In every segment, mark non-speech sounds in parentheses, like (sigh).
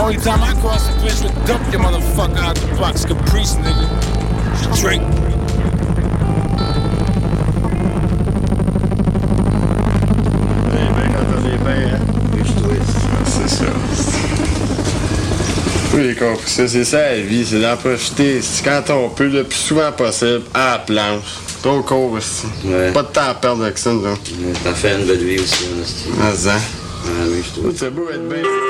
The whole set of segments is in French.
Only time I cross the bridge with dump your motherfucker out the box, caprice, nigga. Drake. C'est ça. Oui, les ça, c'est ça la vie, c'est d'en profiter c'est quand on peut le plus souvent possible à la planche. Trop court aussi. Ouais. Pas de temps à perdre avec ça, nous autres. T'as fait une belle vie aussi. Ah, ça. Ah oui, je trouve. C'est beau être bien.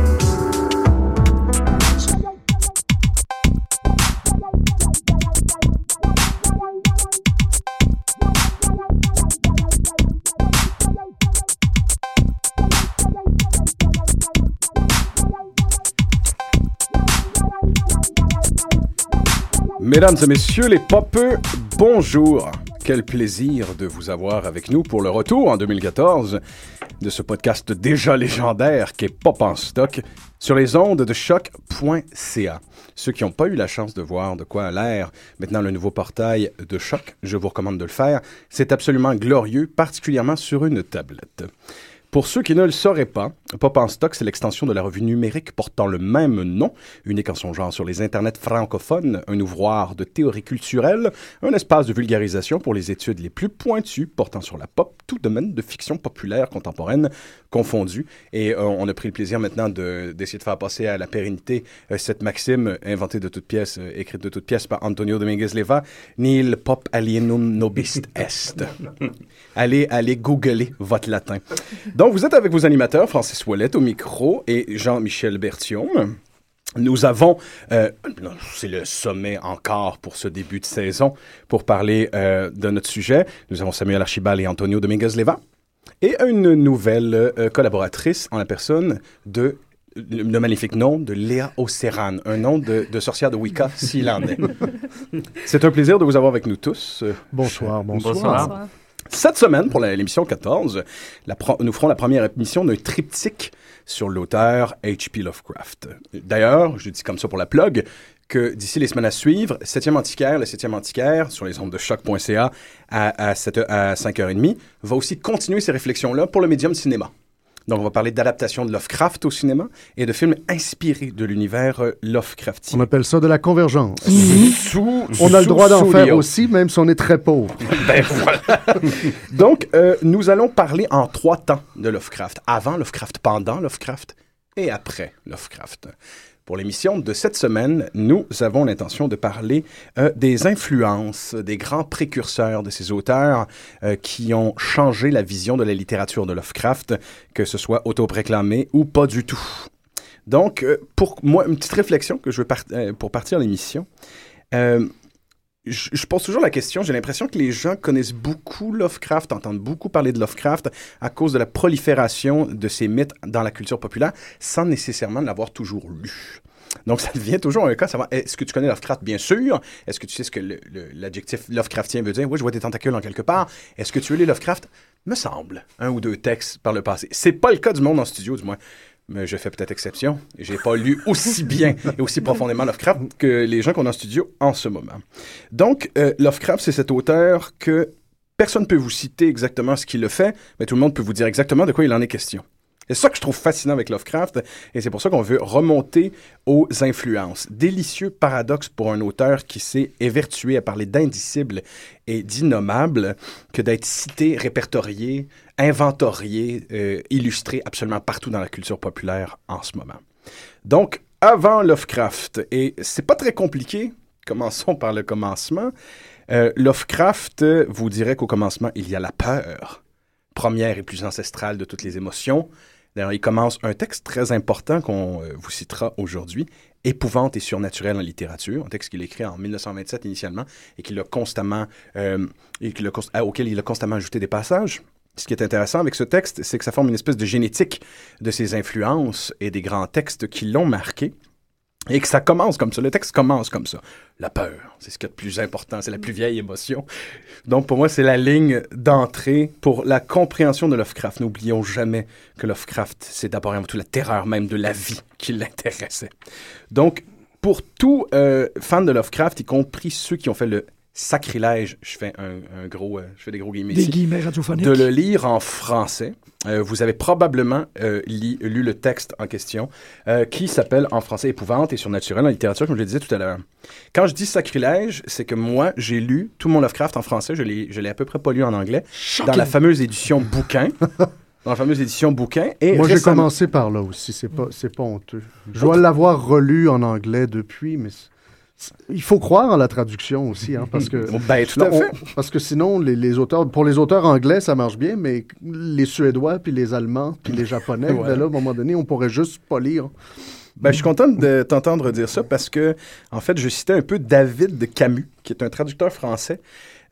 Mesdames et messieurs les popeux, bonjour. Quel plaisir de vous avoir avec nous pour le retour en 2014 de ce podcast déjà légendaire qui est Pop en stock sur les ondes de choc.ca. Ceux qui n'ont pas eu la chance de voir de quoi a l'air maintenant le nouveau portail de Choc, je vous recommande de le faire. C'est absolument glorieux, particulièrement sur une tablette. Pour ceux qui ne le sauraient pas, Pop en stock, c'est l'extension de la revue numérique portant le même nom, unique en son genre sur les internets francophones, un ouvroir de théorie culturelle, un espace de vulgarisation pour les études les plus pointues portant sur la pop, tout domaine de fiction populaire contemporaine confondu. Et euh, on a pris le plaisir maintenant de- d'essayer de faire passer à la pérennité euh, cette maxime inventée de toutes pièces, euh, écrite de toutes pièces par Antonio Dominguez Leva, Nil pop alienum nobis est. allez, allez googler votre latin. Donc, vous êtes avec vos animateurs, Francis Ouellet au micro et Jean-Michel Berthiaume. Nous avons, euh, c'est le sommet encore pour ce début de saison, pour parler euh, de notre sujet. Nous avons Samuel Archibald et Antonio Dominguez-Leva. Et une nouvelle euh, collaboratrice en la personne de le le magnifique nom de Léa Océran, un nom de, de sorcière de Wicca s'il en est. (laughs) C'est un plaisir de vous avoir avec nous tous. Euh, Bonsoir, bonsoir. Cette semaine, pour l'émission 14, la pro- nous ferons la première émission d'un triptyque sur l'auteur H.P. Lovecraft. D'ailleurs, je dis comme ça pour la plug, que d'ici les semaines à suivre, 7e antiquaire, le 7e antiquaire, sur les ondes de choc.ca à, à, 7 à 5h30, va aussi continuer ces réflexions-là pour le médium cinéma. Donc, on va parler d'adaptation de Lovecraft au cinéma et de films inspirés de l'univers euh, Lovecraftien. On appelle ça de la convergence. Sous- On a le droit d'en faire aussi, même si on est très pauvre. (laughs) Ben voilà. Donc, euh, nous allons parler en trois temps de Lovecraft. Avant Lovecraft, pendant Lovecraft et après Lovecraft. Pour l'émission de cette semaine, nous avons l'intention de parler euh, des influences, des grands précurseurs de ces auteurs euh, qui ont changé la vision de la littérature de Lovecraft, que ce soit autoproclamé ou pas du tout. Donc, euh, pour moi, une petite réflexion que je veux pour partir l'émission. Je, pose toujours la question, j'ai l'impression que les gens connaissent beaucoup Lovecraft, entendent beaucoup parler de Lovecraft à cause de la prolifération de ces mythes dans la culture populaire sans nécessairement l'avoir toujours lu. Donc, ça devient toujours un cas, savoir, est-ce que tu connais Lovecraft? Bien sûr. Est-ce que tu sais ce que l'adjectif Lovecraftien veut dire? Oui, je vois des tentacules en quelque part. Est-ce que tu veux les Lovecraft? Me semble. Un ou deux textes par le passé. C'est pas le cas du monde en studio, du moins. Mais je fais peut-être exception. J'ai pas lu aussi bien et aussi profondément Lovecraft que les gens qu'on a en studio en ce moment. Donc, euh, Lovecraft, c'est cet auteur que personne ne peut vous citer exactement ce qu'il a fait, mais tout le monde peut vous dire exactement de quoi il en est question. C'est ça que je trouve fascinant avec Lovecraft, et c'est pour ça qu'on veut remonter aux influences. Délicieux paradoxe pour un auteur qui s'est évertué à parler d'indicible et d'innommable que d'être cité, répertorié, inventorié, euh, illustré absolument partout dans la culture populaire en ce moment. Donc, avant Lovecraft, et c'est pas très compliqué, (laughs) commençons par le commencement. Euh, Lovecraft vous dirait qu'au commencement, il y a la peur, première et plus ancestrale de toutes les émotions. D'ailleurs, il commence un texte très important qu'on euh, vous citera aujourd'hui, Épouvante et surnaturelle en littérature, un texte qu'il écrit en 1927 initialement et constamment, euh, et auquel il a constamment ajouté des passages. Ce qui est intéressant avec ce texte, c'est que ça forme une espèce de génétique de ses influences et des grands textes qui l'ont marqué. Et que ça commence comme ça. Le texte commence comme ça. La peur, c'est ce qui est le plus important, c'est la plus vieille émotion. Donc pour moi, c'est la ligne d'entrée pour la compréhension de Lovecraft. N'oublions jamais que Lovecraft, c'est d'abord et avant tout la terreur même de la vie qui l'intéressait. Donc pour tout euh, fan de Lovecraft, y compris ceux qui ont fait le sacrilège, je fais un, un gros, euh, je fais des gros guillemets, Des ici, guillemets radiophoniques. de le lire en français. Euh, vous avez probablement euh, li- lu le texte en question, euh, qui s'appelle en français Épouvante et surnaturel en littérature, comme je le disais tout à l'heure. Quand je dis sacrilège, c'est que moi, j'ai lu tout mon Lovecraft en français, je l'ai je l'ai à peu près pas lu en anglais, dans la fameuse édition bouquin. (laughs) dans la fameuse édition bouquin. Et Moi, j'ai commencé par là aussi. C'est pas, c'est pas honteux. Je dois l'avoir relu en anglais depuis, mais il faut croire en la traduction aussi, hein, parce que. (laughs) Ben, tout à fait. on- parce que sinon, les, les auteurs, pour les auteurs anglais, ça marche bien, mais les Suédois, puis les Allemands, puis les Japonais, (laughs) Ouais. ben là, à un moment donné, on pourrait juste pas lire. Ben, je suis content de t'entendre dire ça parce que, en fait, je citais un peu David de Camus, qui est un traducteur français,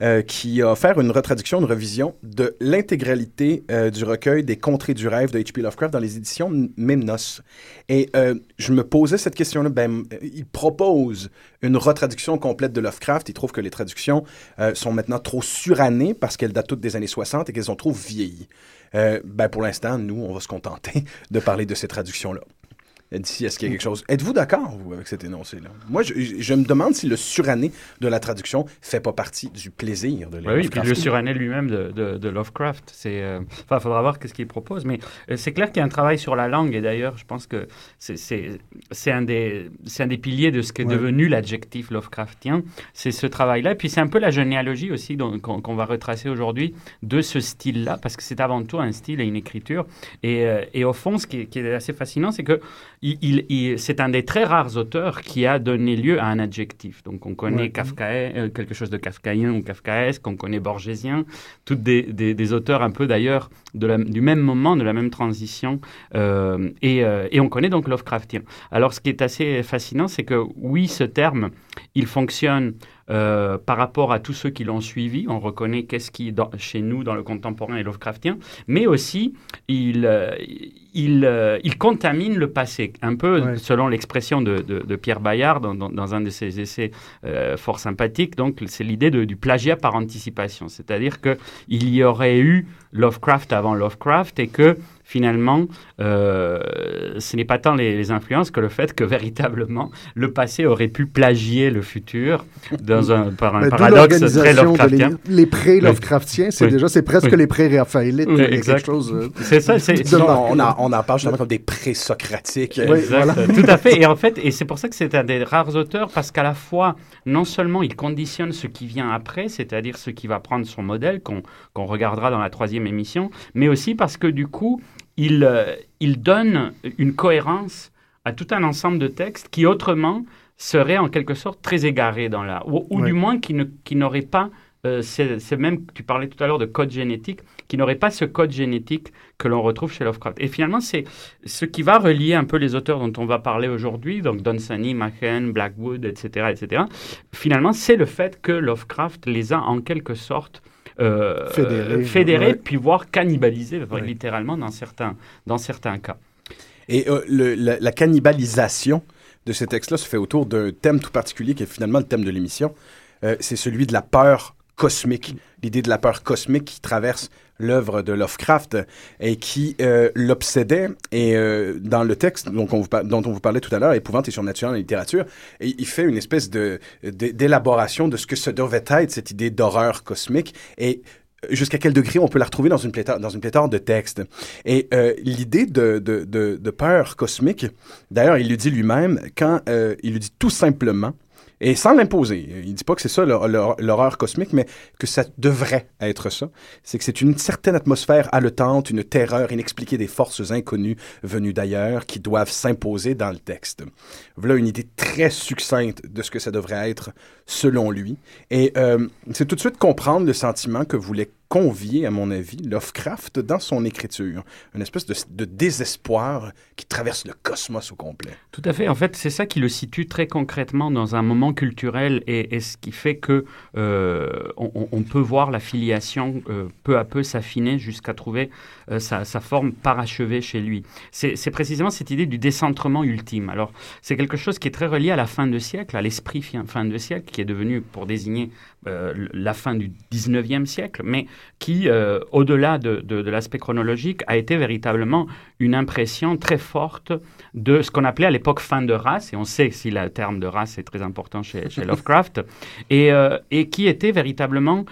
euh, qui a offert une retraduction, une revision de l'intégralité euh, du recueil des Contrées du rêve de H.P. Lovecraft dans les éditions Memnos. Et euh, je me posais cette question-là. Ben, euh, il propose une retraduction complète de Lovecraft. Il trouve que les traductions euh, sont maintenant trop surannées parce qu'elles datent toutes des années 60 et qu'elles ont trop vieilli. Ben, pour l'instant, nous, on va se contenter (laughs) de parler de ces traductions-là. D'ici, est-ce qu'il y a quelque chose? Êtes-vous d'accord, vous, avec cet énoncé-là? Moi, je, me demande si le suranné de la traduction fait pas partie du plaisir de Ouais, oui, puis Lovecraft. le suranné lui-même de, de, de Lovecraft. C'est, euh, enfin, il faudra voir qu'est-ce qu'il propose, mais euh, c'est clair qu'il y a un travail sur la langue. Et d'ailleurs, je pense que c'est, c'est, c'est un des, c'est un des piliers de ce qu'est Ouais. devenu l'adjectif Lovecraftien. C'est ce travail-là. Et puis c'est un peu la généalogie aussi qu'on, va retracer aujourd'hui de ce style-là, parce que c'est avant tout un style et une écriture. Et, euh, et au fond, ce qui est, qui est assez fascinant, c'est que il, il- il- c'est un des très rares auteurs qui a donné lieu à un adjectif. Donc on connaît Ouais. Kafka, euh, quelque chose de kafkaïen ou kafkaesque, on connaît borgésien, toutes des, des- des auteurs un peu d'ailleurs du même moment, de la même transition, euh, et, euh, et on connaît donc Lovecraftien. Alors ce qui est assez fascinant, c'est que oui, ce terme, il fonctionne euh, par rapport à tous ceux qui l'ont suivi. On reconnaît qu'est-ce qui, dans- chez nous, dans le contemporain, est Lovecraftien, mais aussi il, euh, il, euh, il contamine le passé, un peu Ouais. selon l'expression de, de- de Pierre Bayard dans, dans- dans un de ses essais fort sympathiques. Donc, c'est l'idée du plagiat par anticipation, c'est-à-dire que il y aurait eu Lovecraft avant Lovecraft et que finalement, euh, ce n'est pas tant les, les influences que le fait que (laughs) véritablement le passé aurait pu plagier le futur dans un, par un paradoxe très Lovecraftien. les, les pré-Lovecraftiens, c'est Oui. déjà, c'est presque Oui. les pré-raphaélites. Oui, quelque chose. euh, C'est ça, c'est on, en, on en parle justement comme des pré-socratiques. Oui, Exact, voilà. tout à fait. Et en fait, et c'est pour ça que c'est un des rares auteurs parce qu'à la fois, non seulement il conditionne ce qui vient après, c'est-à-dire ce qui va prendre son modèle, qu'on qu'on regardera dans la troisième émission, mais aussi parce que du coup, il, euh, il donne une cohérence à tout un ensemble de textes qui autrement seraient en quelque sorte très égarés dans la, ou, ou Ouais. du moins qui n'auraient pas euh, c'est c'est même, tu parlais tout à l'heure de code génétique, qui n'aurait pas ce code génétique que l'on retrouve chez Lovecraft. Et finalement, c'est ce qui va relier un peu les auteurs dont on va parler aujourd'hui, donc Dunsany, Machen, Blackwood, etc., etc. Finalement, c'est le fait que Lovecraft les a en quelque sorte euh, Fédérés, euh, ouais. puis voire cannibalisés, Ouais. littéralement dans certains, dans certains cas. Et euh, le- la, la cannibalisation de ces textes-là se fait autour d'un thème tout particulier qui est finalement le thème de l'émission. Euh, c'est celui de la peur cosmique, l'idée de la peur cosmique qui traverse l'œuvre de Lovecraft et qui euh, l'obsédait. Et euh, dans le texte dont on, vous par- dont on vous parlait tout à l'heure, Épouvante et surnaturel en littérature, il fait une espèce de d'élaboration de ce que ce devait être cette idée d'horreur cosmique et jusqu'à quel degré on peut la retrouver dans une pléthore, dans une pléthore de textes. Et euh, l'idée de, de, de, de peur cosmique, d'ailleurs, il le dit lui-même quand euh, il le dit tout simplement, et sans l'imposer. Il dit pas que c'est ça l'hor- l'hor- l'horreur cosmique, mais que ça devrait être ça. C'est que c'est une certaine atmosphère haletante, une terreur inexpliquée des forces inconnues venues d'ailleurs qui doivent s'imposer dans le texte. Voilà une idée très succincte de ce que ça devrait être selon lui. Et euh, c'est tout de suite comprendre le sentiment que voulait convier, à mon avis, Lovecraft dans son écriture. Une espèce de, désespoir qui traverse le cosmos au complet. Tout à fait. En fait, c'est ça qui le situe très concrètement dans un moment culturel et, ce qui fait que euh, on, peut voir la filiation euh, peu à peu s'affiner jusqu'à trouver sa, forme parachevée chez lui. C'est c'est précisément cette idée du décentrement ultime. Alors, c'est quelque chose qui est très relié à la fin de siècle, à l'esprit fi- fin de siècle, qui est devenu pour désigner euh, la fin du 19e siècle, mais qui, euh, au-delà de, de- de l'aspect chronologique, a été véritablement une impression très forte de ce qu'on appelait à l'époque fin de race, et on sait si le terme de race est très important chez, chez (laughs) Lovecraft, et, euh, et qui était véritablement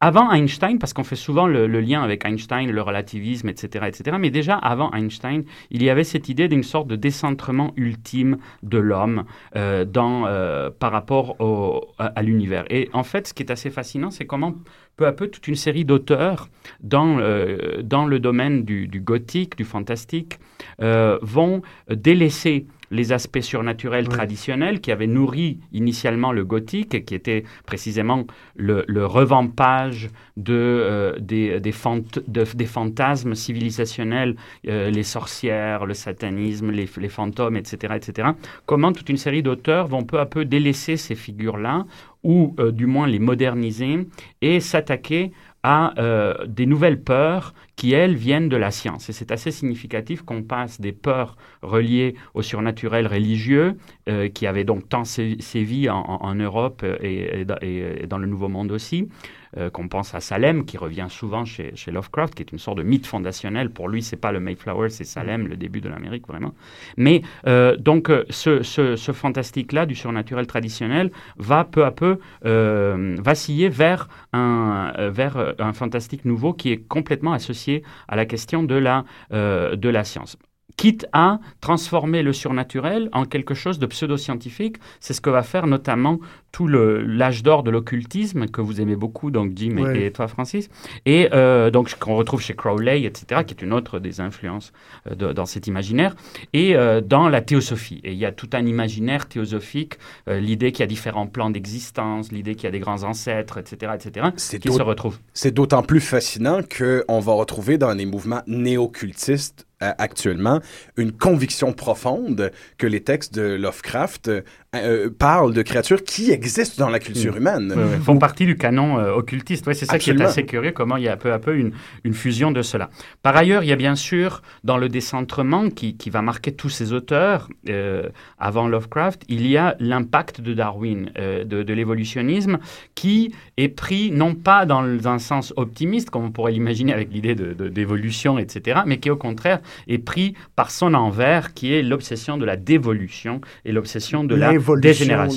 avant Einstein, parce qu'on fait souvent le, lien avec Einstein, le relativisme, etc., etc., mais déjà avant Einstein, il y avait cette idée d'une sorte de décentrement ultime de l'homme euh, dans, euh, par rapport au- à, à l'univers. Et en fait, ce qui est assez fascinant, c'est comment peu à peu toute une série d'auteurs dans, euh, dans le domaine du, du gothique, du fantastique, euh, vont délaisser les aspects surnaturels traditionnels qui avaient nourri initialement le gothique et qui étaient précisément le, le revampage de, euh, des, des, fant- de- des fantasmes civilisationnels, euh, les sorcières, le satanisme, les, les fantômes, etc., etc. Comment toute une série d'auteurs vont peu à peu délaisser ces figures-là ou euh, du moins les moderniser et s'attaquer à euh, des nouvelles peurs qui, elles, viennent de la science. Et c'est assez significatif qu'on passe des peurs reliées au surnaturel religieux, euh, qui avaient donc tant sé- sévi en, Europe et- et dans le Nouveau Monde aussi, euh, qu'on pense à Salem, qui revient souvent chez, chez Lovecraft, qui est une sorte de mythe fondationnel. Pour lui, c'est pas le Mayflower, c'est Salem, le début de l'Amérique, vraiment. Mais euh, donc, euh, ce, ce- ce fantastique-là du surnaturel traditionnel va peu à peu euh, vaciller vers un, euh, vers un fantastique nouveau qui est complètement associé à la question de la, de la science. Quitte à transformer le surnaturel en quelque chose de pseudo-scientifique, c'est ce que va faire notamment tout l'âge d'or de l'occultisme que vous aimez beaucoup, donc Jim et- Ouais. et, toi Francis, et euh, donc qu'on retrouve chez Crowley, etc., qui est une autre des influences euh, de- dans cet imaginaire, et euh, dans la théosophie. Et il y a tout un imaginaire théosophique, l'idée qu'il y a différents plans d'existence, l'idée qu'il y a des grands ancêtres, etc., etc., C'est qui se retrouvent. C'est d'autant plus fascinant qu'on va retrouver dans les mouvements néo-cultistes actuellement une conviction profonde que les textes de Lovecraft euh, parlent de créatures qui existent dans la culture humaine. font partie du canon euh, occultiste. Ouais, c'est ça Absolument. qui est assez curieux, comment il y a peu à peu une, une fusion de cela. Par ailleurs, il y a bien sûr, dans le décentrement qui, qui va marquer tous ces auteurs euh, avant Lovecraft, il y a l'impact de Darwin, euh, de, de l'évolutionnisme, qui est pris non pas dans le- un sens optimiste, comme on pourrait l'imaginer avec l'idée de- de- d'évolution, etc., mais qui au contraire est pris par son envers, qui est l'obsession de la dévolution et l'obsession de la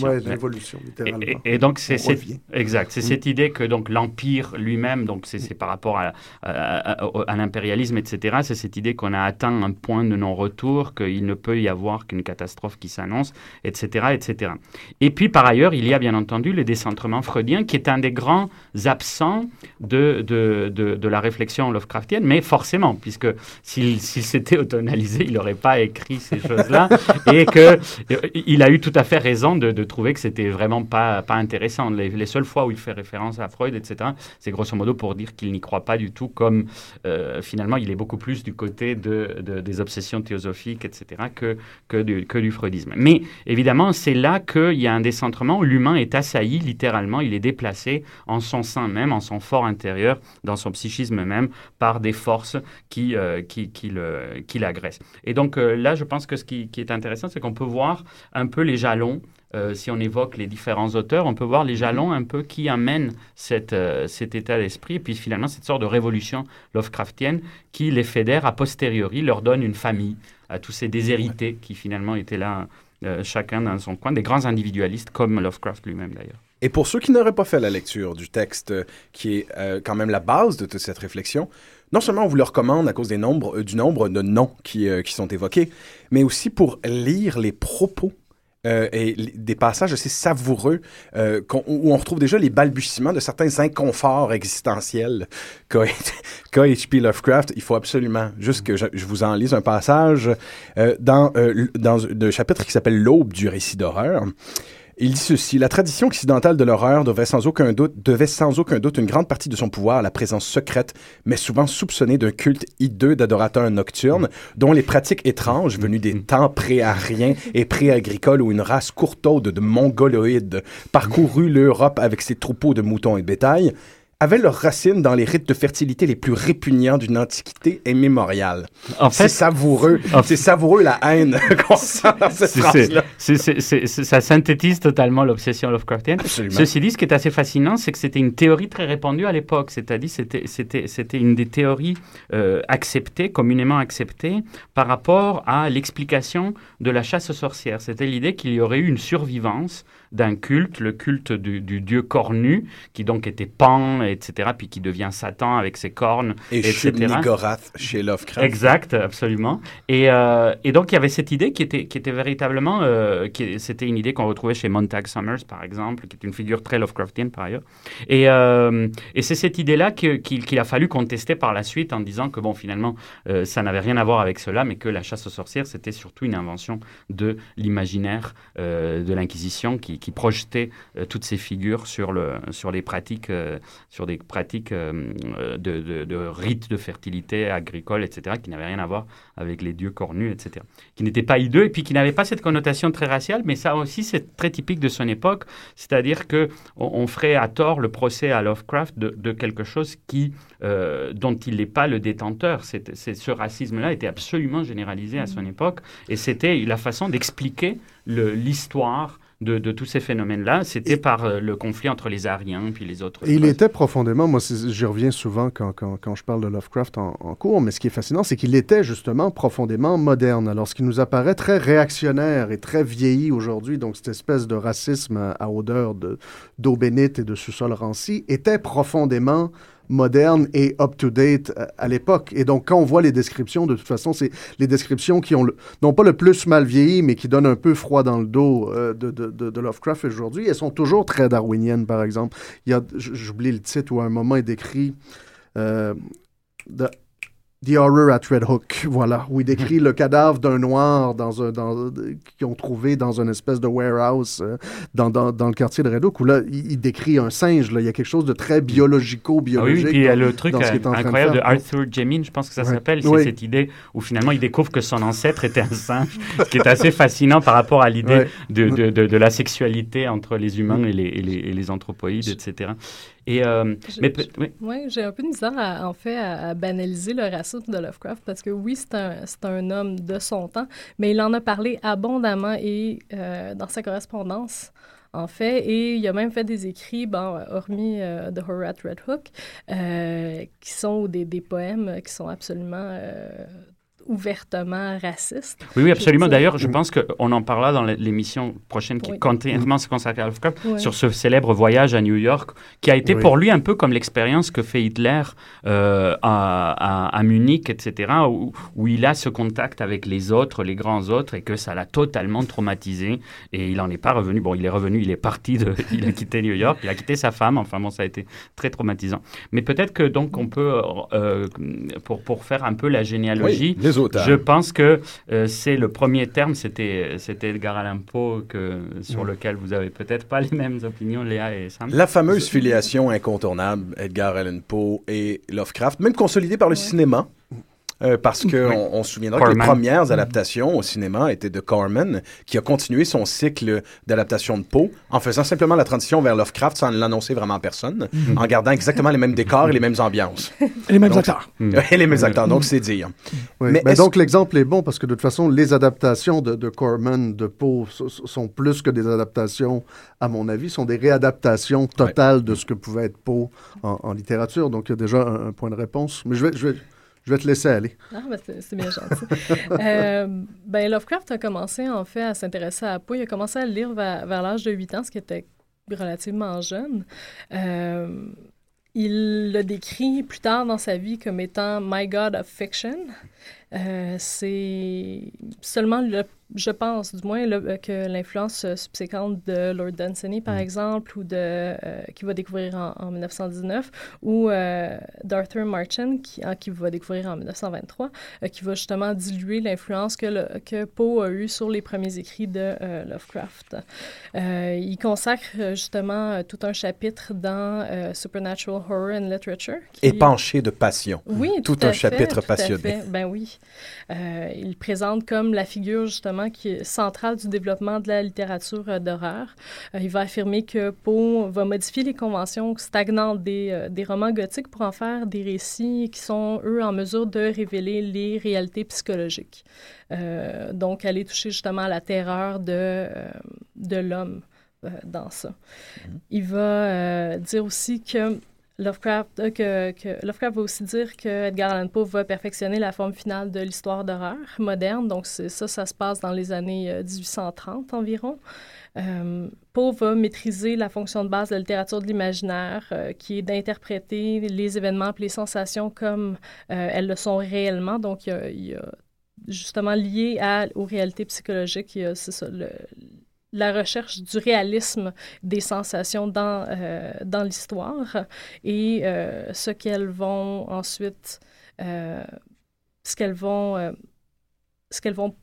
Ouais, Ouais. l'évolution, Et, littéralement. et- et donc c'est revient. exact, c'est cette idée que donc l'empire lui-même, donc c'est c'est par rapport à, à- à- à l'impérialisme, etc. C'est cette idée qu'on a atteint un point de non-retour, qu'il ne peut y avoir qu'une catastrophe qui s'annonce, etc., etc. Et puis par ailleurs, il y a bien entendu le décentrement freudien, qui est un des grands absents de, de, de, de la réflexion Lovecraftienne, mais forcément, puisque s'il s'il s'était auto-analysé, il n'aurait pas écrit ces choses-là, (laughs) et que euh, il a eu tout à fait raison de, trouver que c'était vraiment pas, pas intéressant. Les, les seules fois où il fait référence à Freud, etc., c'est grosso modo pour dire qu'il n'y croit pas du tout, comme euh, finalement il est beaucoup plus du côté de- des obsessions théosophiques, etc., que, que, du, que du freudisme. Mais évidemment, c'est là qu'il y a un décentrement où l'humain est assailli, littéralement, il est déplacé en son sein même, en son fort intérieur, dans son psychisme même, par des forces qui, euh, qui, qui le- qui l'agressent. Et donc euh, là, je pense que ce qui, qui est intéressant, c'est qu'on peut voir un peu les jalons. Euh, si on évoque les différents auteurs, on peut voir les jalons un peu qui amènent cette, euh, cet état d'esprit, et puis finalement cette sorte de révolution Lovecraftienne qui les fédère a posteriori, leur donne une famille à tous ces déshérités qui finalement étaient là, euh, chacun dans son coin, des grands individualistes comme Lovecraft lui-même d'ailleurs. Et pour ceux qui n'auraient pas fait la lecture du texte, qui est euh, quand même la base de toute cette réflexion, non seulement on vous le recommande à cause des nombres, euh, du nombre de noms qui, euh, qui sont évoqués, mais aussi pour lire les propos euh, et des passages assez savoureux euh, où on retrouve déjà les balbutiements de certains inconforts existentiels (laughs) qu'a. Lovecraft. Il faut absolument juste que je, je vous en lise un passage euh, dans, euh, dans le chapitre qui s'appelle L'aube du récit d'horreur. Il dit ceci La tradition occidentale de l'horreur devait sans aucun doute, devait sans aucun doute une grande partie de son pouvoir à la présence secrète, mais souvent soupçonnée d'un culte hideux d'adorateurs nocturnes, dont les pratiques étranges venues des temps pré-ariens et pré-agricoles où une race courtaude de mongoloïdes parcourut l'Europe avec ses troupeaux de moutons et bétail, avaient leurs racines dans les rites de fertilité les plus répugnants d'une antiquité immémoriale. En C'est savoureux. en- C'est savoureux la haine (laughs) qu'on sent dans cette phrase-là. ça synthétise totalement l'obsession Lovecraftienne. Absolument. Ceci dit, ce qui est assez fascinant, c'est que c'était une théorie très répandue à l'époque. C'est-à-dire, c'était une des théories euh, acceptées, communément acceptées, par rapport à l'explication de la chasse aux sorcières. C'était l'idée qu'il y aurait eu une survivance d'un culte, le culte du, du dieu cornu, qui donc était Pan, etc., puis qui devient Satan avec ses cornes, Et etc. Shub-Niggurath chez Lovecraft. Exact, absolument. Et, euh, et donc, il y avait cette idée qui était, qui était véritablement... euh, C'était une idée qu'on retrouvait chez Montag Summers, par exemple, qui est une figure très Lovecraftienne, par ailleurs. Et, euh, et c'est cette idée-là qu'il a fallu contester par la suite en disant que, bon, finalement, ça n'avait rien à voir avec cela, mais que la chasse aux sorcières, c'était surtout une invention de l'imaginaire de l'Inquisition qui, qui projetait euh, toutes ces figures sur, le, sur les pratiques, euh, sur des pratiques euh, de, de, de rites de fertilité agricole, etc., qui n'avaient rien à voir avec les dieux cornus, etc., qui n'étaient pas hideux et puis qui n'avaient pas cette connotation très raciale, mais ça aussi, c'est très typique de son époque, c'est-à-dire que on, on ferait à tort le procès à Lovecraft de, de quelque chose qui, euh, dont il n'est pas le détenteur. C'est, c'est- ce racisme-là était absolument généralisé à son époque et c'était la façon d'expliquer l'histoire de, de tous ces phénomènes-là. C'était par euh, le conflit entre les Ariens puis les autres. Et il était profondément, moi j'y reviens souvent quand, quand, quand je parle de Lovecraft en, en cours, mais ce qui est fascinant, c'est qu'il était justement profondément moderne. Alors ce qui nous apparaît très réactionnaire et très vieilli aujourd'hui, donc cette espèce de racisme à, à odeur de- d'eau bénite et de sous-sol ranci, était profondément moderne et up-to-date à, à l'époque. Et donc, quand on voit les descriptions, de toute façon, c'est les descriptions qui ont, non pas le plus mal vieilli, mais qui donnent un peu froid dans le dos euh, de, de, Lovecraft aujourd'hui. Elles sont toujours très darwiniennes, par exemple. Il y a, j'oublie le titre où à un moment il décrit euh, The Horror at Red Hook, voilà, où il décrit le cadavre d'un noir dans un, dans, qu'ils ont trouvé dans une espèce de warehouse euh, dans, dans, dans le quartier de Red Hook, où là, il, il décrit un singe, là. il y a quelque chose de très Ah oui, biologico-biologique. oui, puis il y a le truc euh, de incroyable de, faire. Arthur Jemin, je pense que ça Ouais. s'appelle, c'est Oui. cette idée où finalement il découvre que son ancêtre était un singe, ce qui est assez fascinant par rapport à l'idée Ouais. de, de, de, de la sexualité entre les humains et les, et les, et les anthropoïdes, etc. Et, euh, Je- mais peut- oui. Oui, j'ai un peu de misère, à- en fait, à, à banaliser le racisme de Lovecraft parce que oui, c'est un, un homme de son temps, mais il en a parlé abondamment et euh, dans sa correspondance, en fait, et il a même fait des écrits, bon, hormis euh, The Horror at Red Hook, euh, qui sont des, des poèmes qui sont absolument euh, ouvertement racistes. Oui, oui, absolument. D'ailleurs, je pense qu'on en parlera dans l'émission prochaine qui Oui. est complètement consacrée à Lovecraft, Oui. sur ce célèbre voyage à New York, qui a été Oui. pour lui un peu comme l'expérience que fait Hitler euh, à, à- à Munich, etc., où, où il a ce contact avec les autres, les grands autres, et que ça l'a totalement traumatisé. Et il n'en est pas revenu. Bon, il est revenu, il est parti, de, (laughs) il a quitté New York, il a quitté sa femme. Enfin bon, ça a été très traumatisant. Mais peut-être que donc on peut, euh, pour, pour faire un peu la généalogie, Oui, les auteurs. je pense que euh, c'est le premier terme, c'était c'était Edgar Allan Poe que, sur lequel vous avez peut-être pas (laughs) les mêmes opinions, Léa et Sam. La fameuse filiation incontournable, Edgar Allan Poe et Lovecraft, même consolidée par le cinéma. Euh, parce qu'on Oui. on se souviendra que les premières adaptations au cinéma étaient de Corman, qui a continué son cycle d'adaptation de Poe en faisant simplement la transition vers Lovecraft sans l'annoncer vraiment à personne, en gardant exactement les mêmes décors et les mêmes ambiances. Et (laughs) les mêmes Donc, acteurs. (laughs) et les mêmes acteurs, donc c'est dire. Oui. Mais Ben donc l'exemple est bon parce que de toute façon, les adaptations de, de Corman, de Poe, so- so- sont plus que des adaptations, à mon avis, sont des réadaptations totales de ce que pouvait être Poe en, en littérature. Donc il y a déjà un, un point de réponse. Mais je vais, je vais, je vais te laisser aller. Ah, ben c'est bien gentil. (laughs) Euh, ben, Lovecraft a commencé, en fait, à s'intéresser à Poe. Il a commencé à le lire vers, vers l'âge de 8 ans, ce qui était relativement jeune. Euh, il le décrit plus tard dans sa vie comme étant My God of Fiction. Euh, c'est seulement le je pense, du moins, euh, que l'influence euh, subséquente de Lord Dunsany, par exemple, ou de euh, qui va découvrir en, en 1919, ou euh, d'Arthur Marchand, qui, hein, qui va découvrir en 1923, euh, qui va justement diluer l'influence que, le- que Poe a eue sur les premiers écrits de Lovecraft. Il consacre justement tout un chapitre dans Supernatural Horror and Literature. qui- Épanché de passion. oui, Tout un fait, chapitre tout à passionné. fait. Ben oui. Euh, il présente comme la figure justement qui est centrale du développement de la littérature euh, d'horreur. Euh, il va affirmer que Poe va modifier les conventions stagnantes des, des romans gothiques pour en faire des récits qui sont, eux, en mesure de révéler les réalités psychologiques. Donc, aller toucher justement à la terreur de, de l'homme dans ça. Il va dire aussi que Lovecraft, euh, va aussi dire que Edgar Allan Poe va perfectionner la forme finale de l'histoire d'horreur moderne. Donc, ça, ça se passe dans les années euh, 1830 environ. Euh, Poe va maîtriser la fonction de base de la littérature de l'imaginaire, euh, qui est d'interpréter les événements et les sensations comme euh, elles le sont réellement. Donc, il y a, justement lié aux réalités psychologiques, c'est ça, la recherche du réalisme des sensations dans, euh, l'histoire et euh, ce qu'elles vont ensuite, euh, ce qu'elles vont, ce qu'elles vont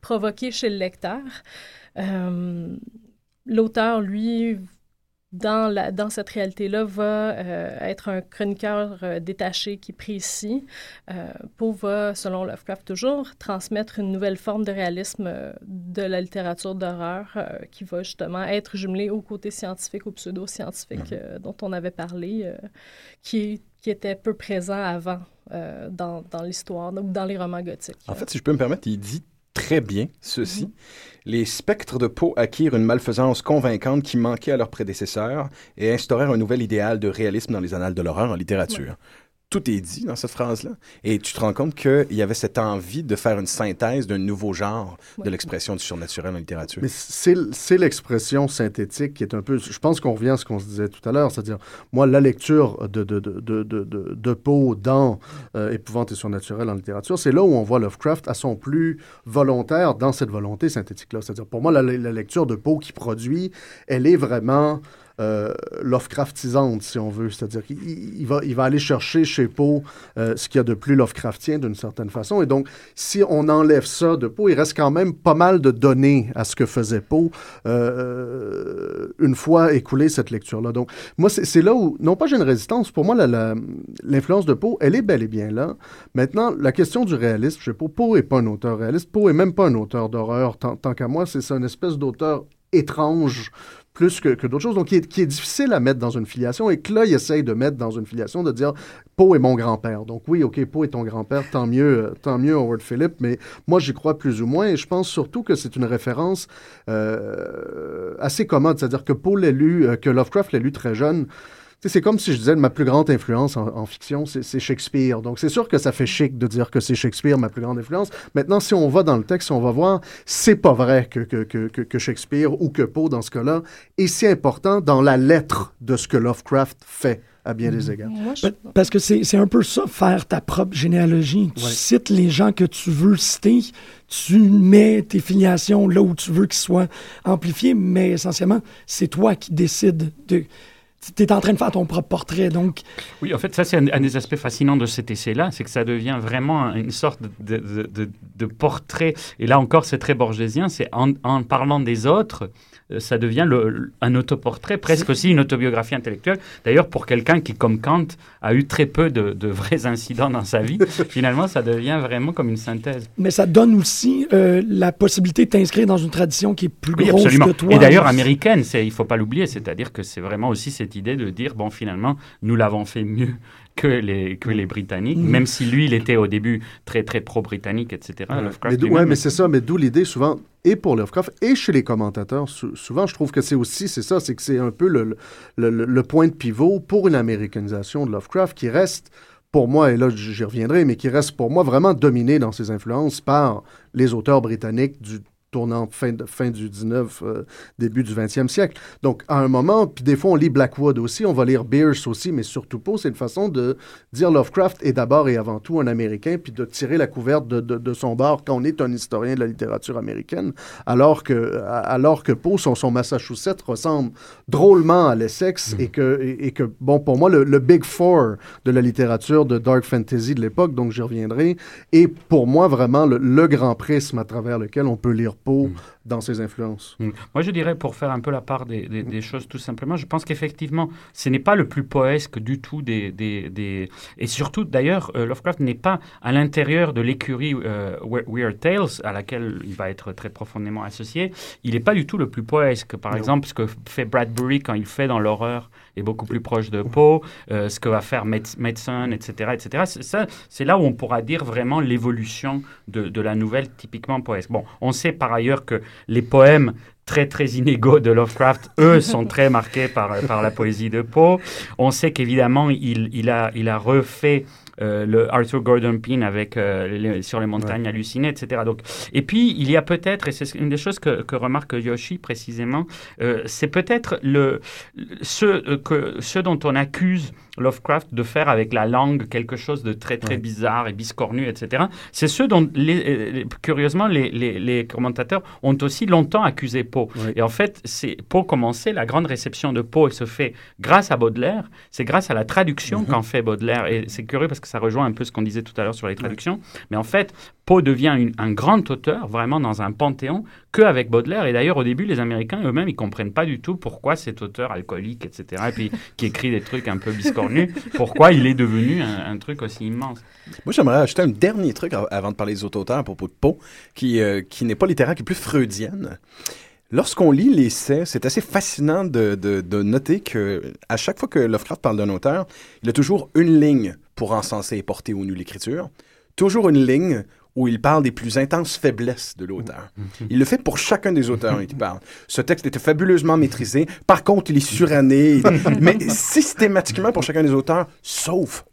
provoquer chez le lecteur. L'auteur, lui, dans, la, dans cette réalité-là, va euh, être un chroniqueur euh, détaché qui est précis. Euh, Poe va, selon Lovecraft toujours, transmettre une nouvelle forme de réalisme euh, de la littérature d'horreur qui va justement être jumelée au côté scientifique, au pseudo-scientifique euh, dont on avait parlé, qui, qui était peu présent avant euh, dans, dans l'histoire ou dans les romans gothiques. En fait, si je peux me permettre, il dit très bien ceci. Les spectres de Poe acquirent une malfaisance convaincante qui manquait à leurs prédécesseurs et instaurèrent un nouvel idéal de réalisme dans les annales de l'horreur en littérature. Tout est dit dans cette phrase-là. Et tu te rends compte qu'il y avait cette envie de faire une synthèse d'un nouveau genre de l'expression du surnaturel en littérature. Mais c'est l'expression synthétique qui est un peu. Je pense qu'on revient à ce qu'on se disait tout à l'heure, c'est-à-dire, moi, la lecture de, de, de, de, de, de- de Poe dans euh, Épouvante et surnaturel en littérature, c'est là où on voit Lovecraft à son plus volontaire dans cette volonté synthétique-là. C'est-à-dire, pour moi, la, la lecture de Poe qui produit, elle est vraiment. Euh, Lovecraftisante, si on veut. C'est-à-dire qu'il il va, aller chercher chez Poe euh, ce qu'il y a de plus Lovecraftien d'une certaine façon. Et donc, si on enlève ça de Poe, il reste quand même pas mal de données à ce que faisait Poe euh, une fois écoulée cette lecture-là. Donc, moi, c'est là où, non pas j'ai une résistance, pour moi, l'influence de Poe, elle est bel et bien là. Maintenant, la question du réalisme chez Poe, Poe n'est pas un auteur réaliste, Poe est même pas un auteur d'horreur, tant, qu'à moi, c'est une espèce d'auteur étrange plus que, que d'autres choses, donc qui est, qui est difficile à mettre dans une filiation et que là, il essaye de mettre dans une filiation, de dire Poe est mon grand-père. Donc oui, OK, Poe est ton grand-père, tant mieux, euh, tant mieux Howard Philip, mais moi, j'y crois plus ou moins et je pense surtout que c'est une référence euh, assez commode, c'est-à-dire que Poe l'a lu, euh, que Lovecraft l'a lu très jeune. C'est comme si je disais ma plus grande influence en, en fiction, c'est Shakespeare. Donc c'est sûr que ça fait chic de dire que c'est Shakespeare ma plus grande influence. Maintenant, si on va dans le texte, on va voir, c'est pas vrai que, que, que, que- que Shakespeare ou que Poe, dans ce cas-là, est si important dans la lettre de ce que Lovecraft fait à bien des égards. Je... Pa- Parce que c'est c'est un peu ça, faire ta propre généalogie. Tu Ouais. cites les gens que tu veux citer, tu mets tes filiations là où tu veux qu'ils soient amplifiés, mais essentiellement, c'est toi qui décides de. Tu es en train de faire ton propre portrait, donc Oui, en fait, ça, c'est un, des aspects fascinants de cet essai-là, c'est que ça devient vraiment une sorte de, de- portrait. Et là encore, c'est très borgésien, c'est en, parlant des autres, ça devient le- un autoportrait, presque aussi une autobiographie intellectuelle. D'ailleurs, pour quelqu'un qui, comme Kant, a eu très peu de, de vrais (laughs) incidents dans sa vie, finalement, ça devient vraiment comme une synthèse. mais ça donne aussi euh, la possibilité de t'inscrire dans une tradition qui est plus Oui, grosse absolument. que toi. Et d'ailleurs américaine, il faut pas l'oublier, c'est-à-dire que c'est vraiment aussi cette idée de dire bon finalement nous l'avons fait mieux que les que les Britanniques, Mhm. même si lui il était au début très très pro-britannique, etc. Ouais. Lovecraft Mais, ouais, mais c'est ça, mais d'où l'idée souvent, et pour Lovecraft, et chez les commentateurs, sou- souvent je trouve que c'est aussi, c'est ça, c'est que c'est un peu le, le, le- le point de pivot pour une américanisation de Lovecraft qui reste, pour moi, et là j'y reviendrai, mais qui reste pour moi vraiment dominé dans ses influences par les auteurs britanniques du tournant fin, fin du 19, euh, début du 20e siècle. Donc, à un moment, puis des fois, on lit Blackwood aussi, on va lire Bierce aussi, mais surtout pas, c'est une façon de dire Lovecraft est d'abord et avant tout un Américain, puis de tirer la couverte de, de- de son bord quand on est un historien de la littérature américaine, alors que, alors que Poe, son, son Massachusetts, ressemble drôlement à l'Essex, et, que, et, et que, bon, pour moi, le, le Big Four de la littérature de Dark Fantasy de l'époque, donc j'y reviendrai, est pour moi vraiment le, le grand prisme à travers lequel on peut lire Poe dans ses influences. Mm. Moi, je dirais, pour faire un peu la part des, des- des choses, tout simplement, je pense qu'effectivement, ce n'est pas le plus poèsque du tout des... des, des- Et surtout, d'ailleurs, euh, Lovecraft n'est pas à l'intérieur de l'écurie euh, We- Weird Tales, à laquelle il va être très profondément associé. Il n'est pas du tout le plus poèsque. Par Non. exemple, ce que fait Bradbury quand il fait dans l'horreur est beaucoup plus proche de Poe, euh, ce que va faire Madsen, etc. etc. C'est- Ça, c'est là où on pourra dire vraiment l'évolution de, de la nouvelle typiquement poète. Bon, on sait par ailleurs que les poèmes très très inégaux de Lovecraft, eux, sont très marqués par, par la poésie de Poe. On sait qu'évidemment, il, il, a, il a refait euh, le Arthur Gordon Pym avec euh, les- sur les montagnes hallucinées, etc. Donc, et puis, il y a peut-être, et c'est une des choses que, que remarque Yoshi précisément, euh, c'est peut-être le, ce, que, ce dont on accuse Lovecraft de faire avec la langue quelque chose de très très Ouais. bizarre et biscornu, etc. C'est ce dont, les, curieusement, les, les, commentateurs ont aussi longtemps accusé Poe. Ouais. Et en fait, c'est Poe commençait, la grande réception de Poe se fait grâce à Baudelaire, c'est grâce à la traduction qu'en fait Baudelaire. Et c'est curieux parce que ça rejoint un peu ce qu'on disait tout à l'heure sur les traductions. Mais en fait, Poe devient une- un grand auteur, vraiment dans un panthéon, qu'avec Baudelaire. Et d'ailleurs, au début, les Américains eux-mêmes, ils comprennent pas du tout pourquoi cet auteur alcoolique, etc., et puis qui écrit des trucs un peu biscornus, (laughs) pourquoi il est devenu un, un truc aussi immense. Moi, j'aimerais ajouter un dernier truc av- avant de parler des autres auteurs à propos de Poe, qui, euh, qui n'est pas littéraire, qui est plus freudienne. Lorsqu'on lit l'essai, c'est assez fascinant de, de, de noter que à chaque fois que Lovecraft parle d'un auteur, il a toujours une ligne pour encenser et porter au nu l'écriture, toujours une ligne où il parle des plus intenses faiblesses de l'auteur. Il le fait pour chacun des auteurs dont il parle. Ce texte était fabuleusement maîtrisé. Par contre, il est suranné. (laughs) mais systématiquement pour chacun des auteurs, sauf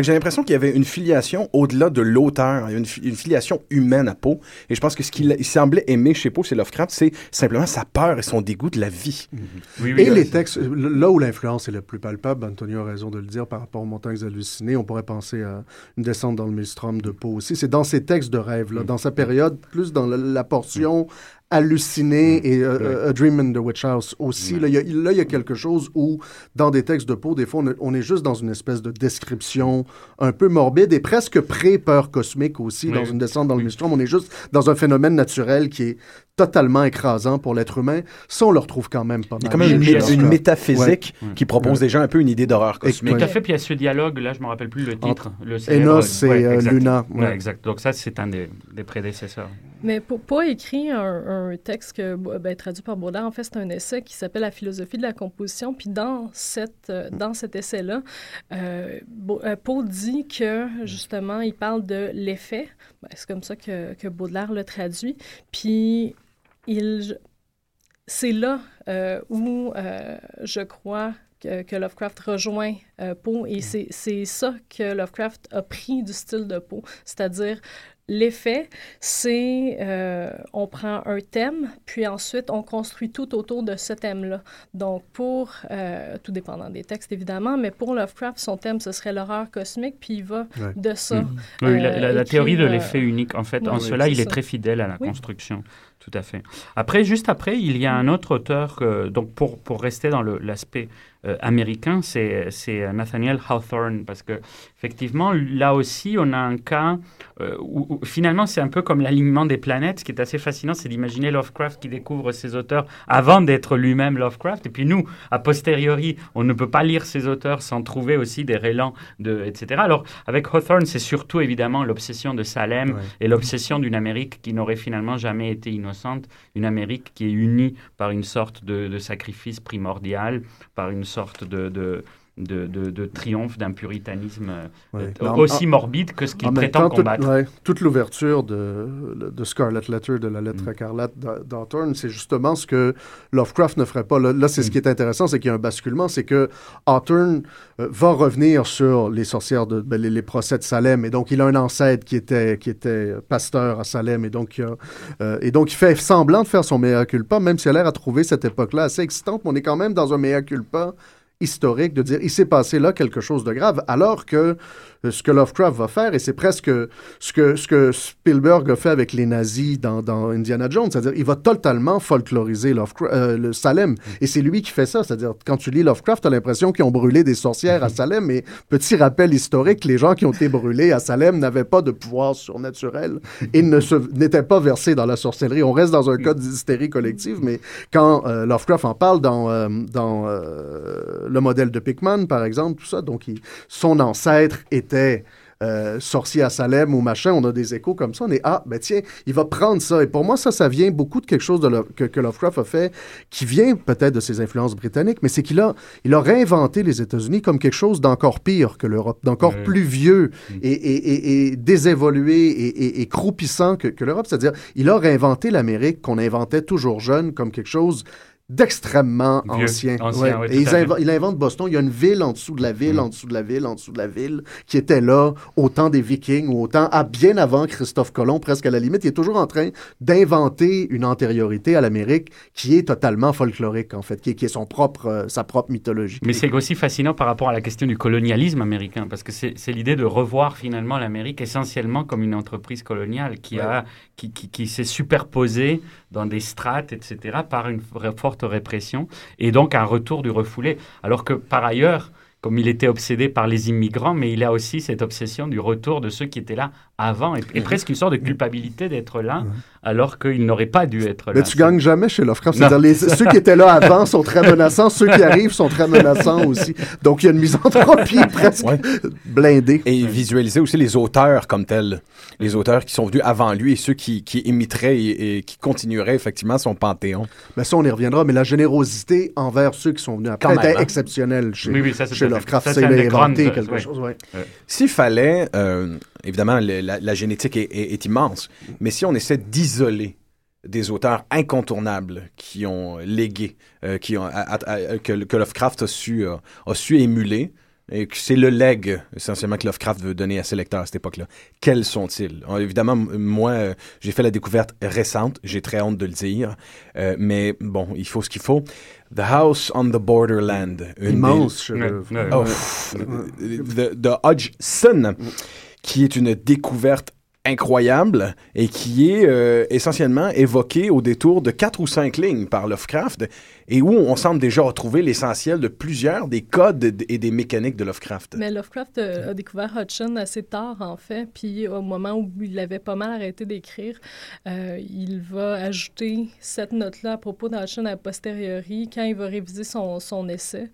J'ai l'impression qu'il y avait une filiation au-delà de l'auteur. Il y avait une, fi- une filiation humaine à Poe. Et je pense que ce qu'il il semblait aimer chez Poe, c'est Lovecraft, c'est simplement sa peur et son dégoût de la vie. Oui, Et oui, les textes, là où l'influence est la plus palpable, Antonio a raison de le dire par rapport aux montagnes hallucinées, on pourrait penser à une descente dans le maelstrom de Poe aussi. C'est dans ses textes de rêve, là, dans sa période, plus dans la, la portion hallucinée et euh, euh, A Dream in the Witch House aussi. Là, il y y a quelque chose où, dans des textes de Poe, des fois, on, est- on est juste dans une espèce de description un peu morbide et presque pré-peur cosmique aussi, Oui. dans une descente dans le maelstrom. On est juste dans un phénomène naturel qui est totalement écrasant pour l'être humain. Ça, on le retrouve quand même pas Il y a mal. comme une, métaphysique Ouais. qui propose déjà un peu une idée d'horreur Et- cosmique. Tout à fait, puis il y a ce dialogue, là je me rappelle plus le titre. Le Enos et ouais, euh. Luna. Ouais, ouais. exact. Donc ça, c'est un des, des prédécesseurs. Mais Po- Poe a écrit un, un texte que, ben, traduit par Baudelaire. En fait, c'est un essai qui s'appelle La philosophie de la composition. Puis dans, cette, euh, dans cet essai-là, euh, euh, Poe dit que, justement, il parle de l'effet. Ben, c'est comme ça que, que Baudelaire le traduit. Puis il, c'est là euh, où euh, je crois que, que Lovecraft rejoint euh, Poe et c'est, c'est ça que Lovecraft a pris du style de Poe, c'est-à-dire l'effet, c'est euh, on prend un thème, puis ensuite on construit tout autour de ce thème-là. Donc pour, euh, tout dépendant des textes évidemment, mais pour Lovecraft, son thème, ce serait l'horreur cosmique, puis il va Ouais. de ça. Mhm. Oui, la, euh, la- la théorie de écrire, l'effet unique, en fait, oui, en oui, cela, il est ça. très fidèle à la Oui. construction. Tout à fait. Après, juste après, il y a un autre auteur, donc pour, pour rester dans l'aspect euh, américain, c'est c'est Nathaniel Hawthorne, parce que effectivement, là aussi, on a un cas euh, où, où finalement, c'est un peu comme l'alignement des planètes. Ce qui est assez fascinant, c'est d'imaginer Lovecraft qui découvre ses auteurs avant d'être lui-même Lovecraft. Et puis nous, a posteriori, on ne peut pas lire ces auteurs sans trouver aussi des relents, de, etc. Alors, avec Hawthorne, c'est surtout évidemment l'obsession de Salem Ouais. et l'obsession d'une Amérique qui n'aurait finalement jamais été innocente, une Amérique qui est unie par une sorte de, de sacrifice primordial, par une sorte de, de, de, de, de triomphe d'un puritanisme euh, Ouais. euh, aussi en- morbide que ce qu'il prétend temps, combattre. ouais, toute l'ouverture de, de Scarlet Letter, de la lettre Mm. écarlate d'Hawthorne, c'est justement ce que Lovecraft ne ferait pas. Là, là, c'est ce Mm. qui est intéressant, c'est qu'il y a un basculement, c'est que Hawthorne euh, va revenir sur les sorcières, de, ben, les, les procès de Salem, et donc il a un ancêtre qui était, qui était pasteur à Salem, et donc, a- euh, et donc il fait semblant de faire son mea culpa, même s'il a l'air à trouver cette époque-là assez excitante, mais on est quand même dans un mea culpa historique de dire il s'est passé là quelque chose de grave, alors que ce que Lovecraft va faire, et c'est presque ce que, ce que Spielberg a fait avec les nazis dans, dans Indiana Jones, c'est-à-dire il va totalement folkloriser Lovecraft, euh, le Salem, et c'est lui qui fait ça, c'est-à-dire quand tu lis Lovecraft, tu as l'impression qu'ils ont brûlé des sorcières à Salem, mais petit rappel historique, les gens qui ont été brûlés à Salem n'avaient pas de pouvoir surnaturel et n'étaient pas versés dans la sorcellerie. On reste dans un cas d'hystérie collective, mais quand euh, Lovecraft en parle dans, euh, dans euh, le modèle de Pickman, par exemple, tout ça, donc il- son ancêtre était euh, sorcier à Salem ou machin, on a des échos comme ça, on est ah, ben tiens, il va prendre ça. Et pour moi, ça, ça vient beaucoup de quelque chose de que, que Lovecraft a fait, qui vient peut-être de ses influences britanniques, mais c'est qu'il a, il a réinventé les États-Unis comme quelque chose d'encore pire que l'Europe, d'encore plus vieux et, et, et, et désévolué et croupissant que, que l'Europe. C'est-à-dire, il a réinventé l'Amérique qu'on inventait toujours jeune comme quelque chose d'extrêmement ancien. et ils invo- il invente Boston. Il y a une ville en dessous de la ville, Mm. en dessous de la ville, en dessous de la ville, qui était là au temps des Vikings ou au temps, à bien avant Christophe Colomb, presque à la limite. Il est toujours en train d'inventer une antériorité à l'Amérique qui est totalement folklorique, en fait, qui est, qui est son propre, euh, sa propre mythologie. Mais c'est aussi fascinant par rapport à la question du colonialisme américain, parce que c'est l'idée de revoir finalement l'Amérique essentiellement comme une entreprise coloniale qui, a, qui, qui, qui s'est superposée dans des strates, etc., par une vra- répression, et donc un retour du refoulé. Alors que par ailleurs, comme il était obsédé par les immigrants, mais il a aussi cette obsession du retour de ceux qui étaient là avant, et, et Mhm. presque une sorte de culpabilité d'être là, alors qu'ils n'auraient pas dû être là. Mais tu gagnes jamais chez Lovecraft. C'est-à-dire, les- ceux qui étaient là (laughs) avant sont très menaçants, ceux qui arrivent sont très menaçants aussi. Donc, il y a une misanthropie (laughs) presque Ouais. blindée. Et visualiser aussi les auteurs comme tels. Les auteurs qui sont venus avant lui et ceux qui, qui imiteraient et, et qui continueraient effectivement son panthéon. Mais ça, on y reviendra. Mais la générosité envers ceux qui sont venus après était hein. exceptionnelle chez, Oui, oui, ça, chez Lovecraft. c'est inventé quelque ouais. chose. ouais. S'il fallait, euh, évidemment, le- la, la génétique est, est- est immense, mais si on essaie d'isoler des auteurs incontournables qui ont légué, euh, qui ont, à- à- à- que, que Lovecraft a su, euh, a su émuler, et que c'est le leg essentiellement que Lovecraft veut donner à ses lecteurs à cette époque-là. Quels sont-ils? Euh, Évidemment, moi, euh, j'ai fait la découverte récente, j'ai très honte de le dire, euh, mais bon, il faut ce qu'il faut. The House on the Borderland, une Immense ouais. Oh, pff, de, de Hodgson, qui est une découverte incroyable et qui est euh, essentiellement évoquée au détour de quatre ou cinq lignes par Lovecraft et où on semble déjà retrouver l'essentiel de plusieurs des codes et des mécaniques de Lovecraft. Mais Lovecraft euh, a découvert Hudson assez tard, en fait, puis au moment où il avait pas mal arrêté d'écrire, euh, il va ajouter cette note-là à propos d'Hudson a posteriori quand il va réviser son, son essai.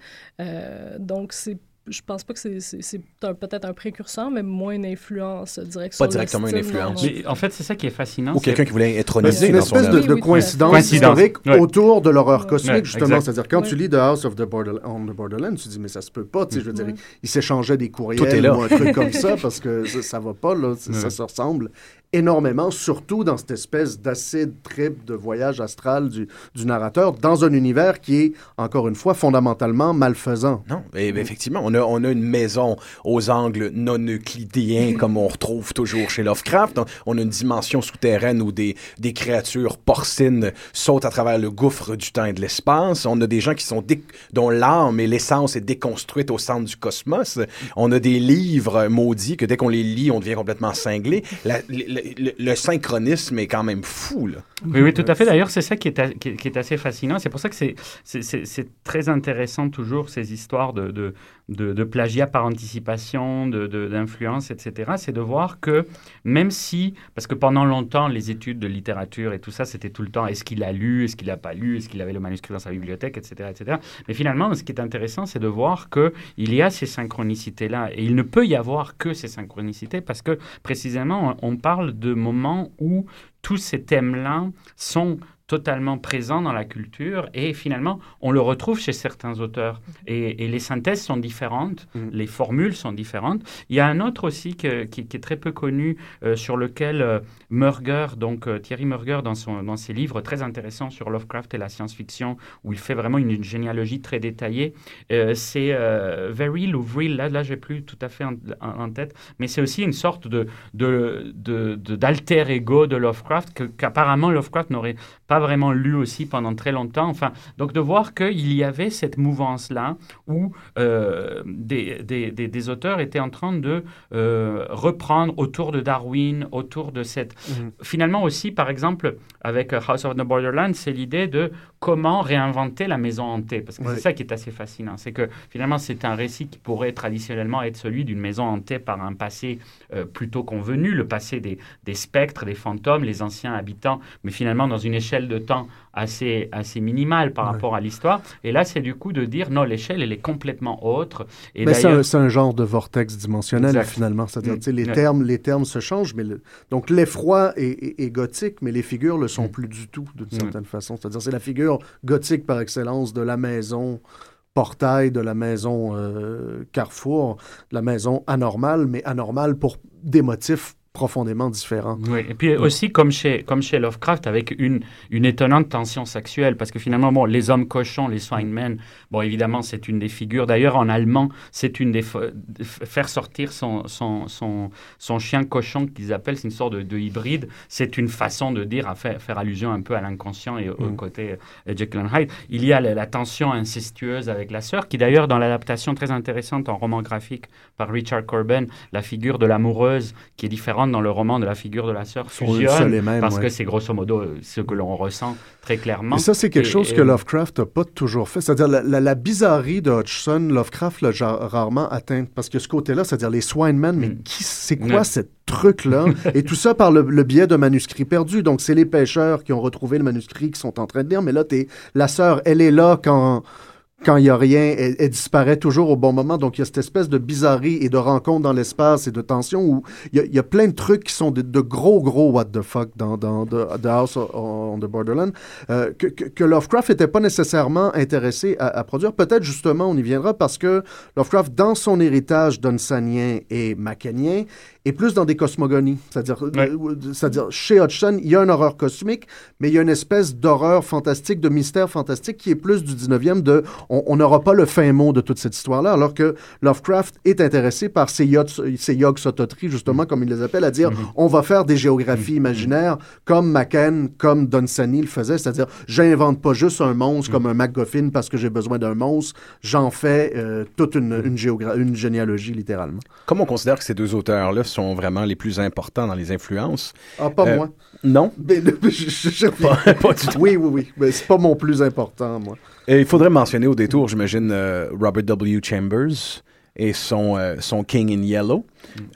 Donc, c'est je pense pas que c'est- c'est c'est un- peut-être un précurseur, mais moins une influence directe Pas sur directement une influence. Mais en fait, c'est ça qui est fascinant. Ou c'est- quelqu'un qui voulait introniser C'est une espèce de, œuvre. de Oui, oui, coïncidence, Coïncidence. historique Ouais. autour de l'horreur cosmique, Ouais, justement. exact. C'est-à-dire, quand Ouais. tu lis The House of the Border- on the Borderland, tu te dis, mais ça se peut pas. Tu sais, je veux dire, Ouais. ils s'échangeaient des courriels ou un truc comme (laughs) ça, parce que ça, ça va pas, là. Ça, se ressemble énormément, surtout dans cette espèce d'acide trip de voyage astral du, narrateur, dans un univers qui est, encore une fois, fondamentalement malfaisant. Non, et, effectivement, on a, on a une maison aux angles non euclidéens comme on retrouve toujours chez Lovecraft. On a une dimension souterraine où des, des créatures porcines sautent à travers le gouffre du temps et de l'espace. On a des gens qui sont dont l'âme et l'essence est déconstruite au centre du cosmos. On a des livres maudits que dès qu'on les lit, on devient complètement cinglé. Le- le synchronisme est quand même fou, là. Oui, oui, tout à fait. D'ailleurs, c'est ça qui est, a- qui, est- qui est assez fascinant. C'est pour ça que c'est- c'est c'est- c'est très intéressant toujours ces histoires de, de, de, de plagiat par anticipation, de- de- d'influence, etc. C'est de voir que même si, parce que pendant longtemps, les études de littérature et tout ça, c'était tout le temps est-ce qu'il a lu, est-ce qu'il n'a pas lu, est-ce qu'il avait le manuscrit dans sa bibliothèque, etc. etc. Mais finalement, ce qui est intéressant, c'est de voir qu'il y a ces synchronicités-là. Et il ne peut y avoir que ces synchronicités parce que précisément, on on parle de moments où tous ces thèmes-là sont totalement présent dans la culture et finalement, on le retrouve chez certains auteurs. Et, et les synthèses sont différentes, Mhm. les formules sont différentes. Il y a un autre aussi que- qui, qui est très peu connu, euh, sur lequel euh, Murger, donc euh, Thierry Murger, dans, son, dans ses livres très intéressants sur Lovecraft et la science-fiction, où il fait vraiment une, une généalogie très détaillée, euh, c'est euh, Veril ou Vril, là, là j'ai plus tout à fait en, en- en tête, mais c'est aussi une sorte de, de, de- de- d'alter ego de Lovecraft que, qu'apparemment Lovecraft n'aurait pas vraiment lu aussi pendant très longtemps. Enfin, donc de voir qu'il y avait cette mouvance-là où euh, des, des, des- des auteurs étaient en train de euh, reprendre autour de Darwin, autour de cette... Mhm. Finalement aussi, par exemple, avec euh, House of the Borderlands, c'est l'idée de comment réinventer la maison hantée. Parce que Ouais. c'est ça qui est assez fascinant. C'est que finalement, c'est un récit qui pourrait traditionnellement être celui d'une maison hantée par un passé euh, plutôt convenu, le passé des, des spectres, des fantômes, les anciens habitants, mais finalement dans une échelle de temps assez, assez minimale par Ouais. rapport à l'histoire. Et là, c'est du coup de dire non, l'échelle, elle est complètement autre. Et Mais c'est un, genre de vortex dimensionnel, Exact. finalement. C'est-à-dire, Mm. sais, les, termes, les termes se changent, mais le- donc l'effroi est, est- est gothique, mais les figures le sont Mm. plus du tout, d'une Mm. certaine façon. C'est-à-dire, c'est la figure gothique par excellence de la maison portail, de la maison euh, Carrefour, de la maison anormale, mais anormale pour des motifs profondément différents. Oui, et puis aussi comme chez, comme chez Lovecraft, avec une, une étonnante tension sexuelle, parce que finalement, bon, les hommes cochons, les Swine bon, évidemment, c'est une des figures. D'ailleurs, en allemand, c'est une des... Faire sortir son, son, son, son chien cochon qu'ils appellent, c'est une sorte de, de hybride, c'est une façon de dire, à faire, faire allusion un peu à l'inconscient et au Mm. côté euh, Jekyll and Hyde. Il y a la, la tension incestueuse avec la sœur, qui d'ailleurs, dans l'adaptation très intéressante en roman graphique par Richard Corben, la figure de l'amoureuse, qui est différente dans le roman de la figure de la sœur, fusionne, sont les mêmes, parce ouais. que c'est grosso modo euh, ce que l'on ressent très clairement. Et ça, c'est quelque Et- chose et- que Lovecraft n'a pas toujours fait. C'est-à-dire, la, la- la bizarrerie de Hodgson, Lovecraft l'a rarement atteint. Parce que ce côté-là, c'est-à-dire les Swinemen, mais Mm. qui, c'est quoi Ouais. ce truc-là? (laughs) Et tout ça par le, le biais de manuscrits perdus. Donc, c'est les pêcheurs qui ont retrouvé le manuscrit qui sont en train de lire. Mais là, t'es, la sœur, elle est là quand quand il n'y a rien, elle, disparaît toujours au bon moment. Donc, il y a cette espèce de bizarrerie et de rencontre dans l'espace et de tension où il y, a- plein de trucs qui sont de, gros, gros what the fuck dans, dans The, The House on the Borderland euh, que, Lovecraft n'était pas nécessairement intéressé à, à produire. Peut-être justement, on y viendra parce que Lovecraft, dans son héritage dunsanien et macanien, est plus dans des cosmogonies. C'est-à-dire, Ouais. euh, c'est-à-dire, chez Hodgson, il y a une horreur cosmique, mais il y a une espèce d'horreur fantastique, de mystère fantastique qui est plus du 19e de on n'aura pas le fin mot de toute cette histoire-là, alors que Lovecraft est intéressé par ces, yachts, ces yog sototri, justement, comme il les appelle, à dire on va faire des géographies imaginaires comme Macken, comme Dunsany le faisait, c'est-à-dire j'invente pas juste un monstre comme un MacGuffin parce que j'ai besoin d'un monstre, j'en fais euh, toute une, une, une généalogie, littéralement. Comme on considère que ces deux auteurs-là sont vraiment les plus importants dans les influences. Ah, pas Euh, moi. Non? Mais, je- je- Pas- pas du tout. Oui, oui, oui. Mais c'est pas mon plus important, moi. Et il faudrait mentionner au détour, j'imagine, euh, Robert W. Chambers et son, euh, son King in Yellow.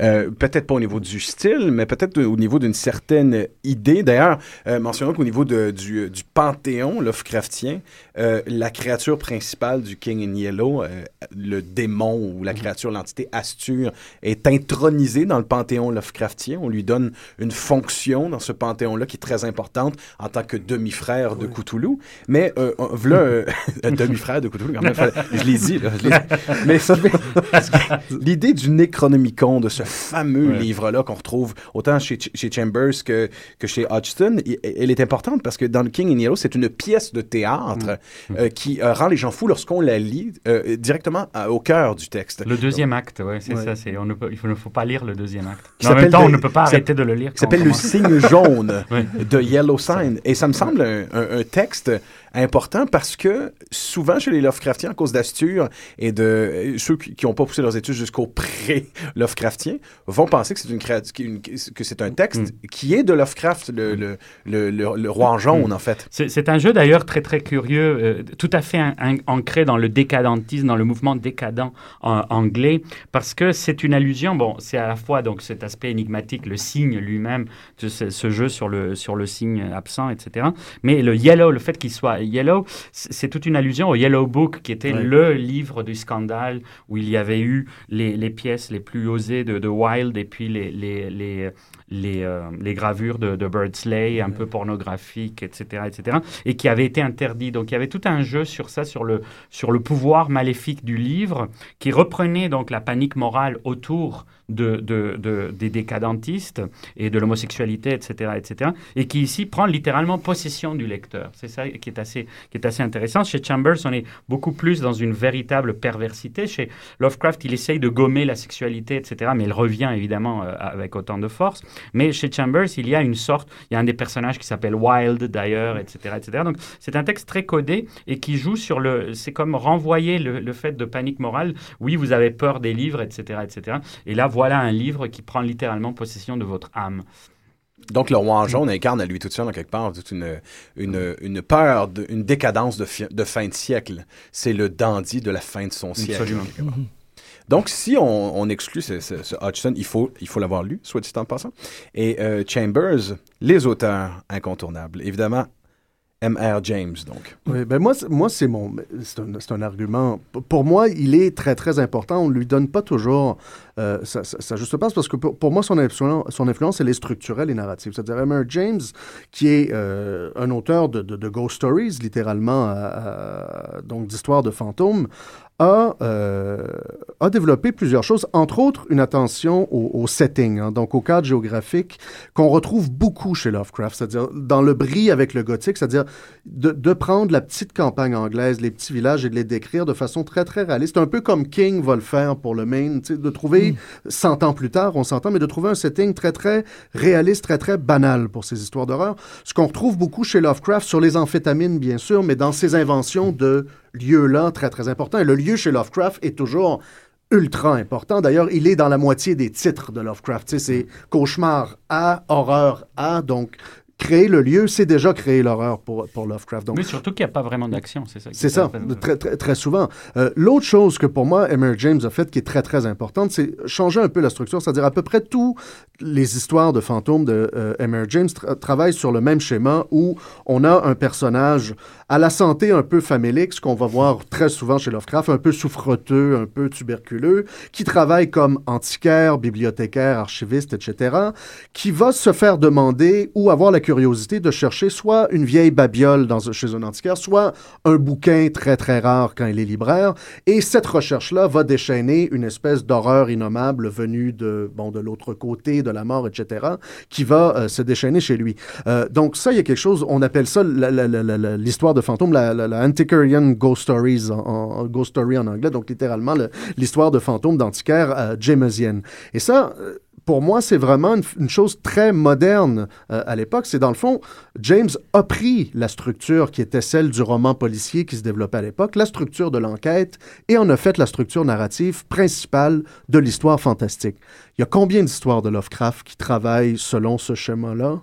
Euh, peut-être pas au niveau du style, mais peut-être au niveau d'une certaine idée. D'ailleurs, euh, mentionnons qu'au niveau de- du, du panthéon Lovecraftien, euh, la créature principale du King in Yellow, euh, le démon ou la créature, l'entité Astur, est intronisée dans le panthéon Lovecraftien. On lui donne une fonction dans ce panthéon-là qui est très importante en tant que demi-frère de Cthulhu. Mais euh, euh, voilà, euh, (laughs) demi-frère de Cthulhu, quand même, je l'ai dit. là, je l'ai dit. (laughs) Mais ça (laughs) l'idée du Necronomicon, de ce fameux Ouais. livre-là qu'on retrouve autant chez, chez Chambers que, que chez Hodgson, elle est importante parce que dans le King in Yellow, c'est une pièce de théâtre euh, qui euh, rend les gens fous lorsqu'on la lit euh, directement à- au cœur du texte. Le deuxième acte, ouais, c'est Ouais. ça. C'est, on ne peut, il ne faut pas lire le deuxième acte. Mais en même temps, on ne peut pas arrêter de le lire. on s'appelle le signe jaune (laughs) Oui. de Yellow Sign. Et ça me semble un, un- un texte important parce que souvent chez les Lovecraftiens, à cause d'Astur et de euh, ceux qui n'ont pas poussé leurs études jusqu'au pré-Lovecraftien, vont penser que c'est une, que c'est un texte qui est de Lovecraft, le, le, le, roi en jaune, en fait. C'est, un jeu d'ailleurs très très curieux, euh, tout à fait un- un- ancré dans le décadentisme, dans le mouvement décadent en- anglais, parce que c'est une allusion. Bon, c'est à la fois donc cet aspect énigmatique, le signe lui-même, ce, ce jeu sur le sur le signe absent, etc. Mais le yellow, le fait qu'il soit Yellow, c'est toute une allusion au Yellow Book, qui était le livre du scandale où il y avait eu les, les pièces les plus osées de, de Wilde et puis les, les, les, les, euh, les gravures de, de Birdsley, un peu pornographiques, etc., etc., et qui avait été interdit. Donc il y avait tout un jeu sur ça, sur le, sur le pouvoir maléfique du livre, qui reprenait donc la panique morale autour de, de, de- des décadentistes et de l'homosexualité, etc., etc., et qui ici prend littéralement possession du lecteur. C'est ça qui est assez, qui est assez intéressant. Chez Chambers, on est beaucoup plus dans une véritable perversité. Chez Lovecraft, il essaye de gommer la sexualité, etc., mais il revient évidemment euh, avec autant de force. Mais chez Chambers, il y a une sorte, il y a un des personnages qui s'appelle Wild d'ailleurs, etc., etc. Donc c'est un texte très codé et qui joue sur le, c'est comme renvoyer le, le fait de panique morale. Oui, vous avez peur des livres, etc., etc. Et là, voilà un livre qui prend littéralement possession de votre âme. Donc, le roi en jaune incarne à lui tout seul, en quelque part, toute une, une, une peur, de- une décadence de, fi- de fin de siècle. C'est le dandy de la fin de son siècle. Absolument. Donc, si on, exclut ce, Hodgson, il faut il faut l'avoir lu, soit dit en passant. Et euh, Chambers, les auteurs incontournables. Évidemment, M.R. James, donc. Oui, ben moi, moi c'est mon, c'est un, un argument. Pour moi, il est très très important. On lui donne pas toujours euh, sa- sa juste place parce que pour, pour moi, son influence, son influence, elle est structurelle et narrative. C'est-à-dire, M.R. James, qui est euh, un auteur de, ghost stories, littéralement, euh, euh, donc d'histoires de fantômes, a, euh, a développé plusieurs choses, entre autres une attention au, au setting, hein, donc au cadre géographique qu'on retrouve beaucoup chez Lovecraft, c'est-à-dire dans le bris avec le gothique, c'est-à-dire de, de prendre la petite campagne anglaise, les petits villages et de les décrire de façon très, très réaliste, un peu comme King va le faire pour le Maine, de trouver, 100 ans plus tard, on s'entend, mais de trouver un setting très, très réaliste, très, très banal pour ces histoires d'horreur. Ce qu'on retrouve beaucoup chez Lovecraft sur les amphétamines, bien sûr, mais dans ses inventions de lieux-là, très, très importants. Et le lieu chez Lovecraft est toujours ultra important. D'ailleurs, il est dans la moitié des titres de Lovecraft. C'est cauchemar à, horreur à. Donc, créer le lieu, c'est déjà créer l'horreur pour, pour Lovecraft. Donc, Mais surtout qu'il n'y a pas vraiment d'action, c'est ça. c'est est ça, très- très, très, très souvent. Euh, L'autre chose que pour moi, Emer James a fait qui est très, très importante, c'est changer un peu la structure, c'est-à-dire à peu près tous les histoires de fantômes de euh, Emer James tra- travaillent sur le même schéma où on a un personnage à la santé un peu famélique, ce qu'on va voir très souvent chez Lovecraft, un peu souffreteux, un peu tuberculeux, qui travaille comme antiquaire, bibliothécaire, archiviste, etc., qui va se faire demander ou avoir la curiosité de chercher soit une vieille babiole dans, chez un antiquaire, soit un bouquin très très rare quand il est libraire. Et cette recherche-là va déchaîner une espèce d'horreur innommable venue de, bon, de l'autre côté, de la mort, etc., qui va euh, se déchaîner chez lui. Euh, donc ça, il y a quelque chose, on appelle ça l'histoire de fantôme, la, Antiquarian Ghost Stories, en, Ghost Story en anglais, donc littéralement le- l'histoire de fantômes d'antiquaires euh. Et ça... pour moi, c'est vraiment une, une chose très moderne euh, à l'époque. C'est dans le fond, James a pris la structure qui était celle du roman policier qui se développait à l'époque, la structure de l'enquête, et en a fait la structure narrative principale de l'histoire fantastique. Il y a combien d'histoires de Lovecraft qui travaillent selon ce schéma-là?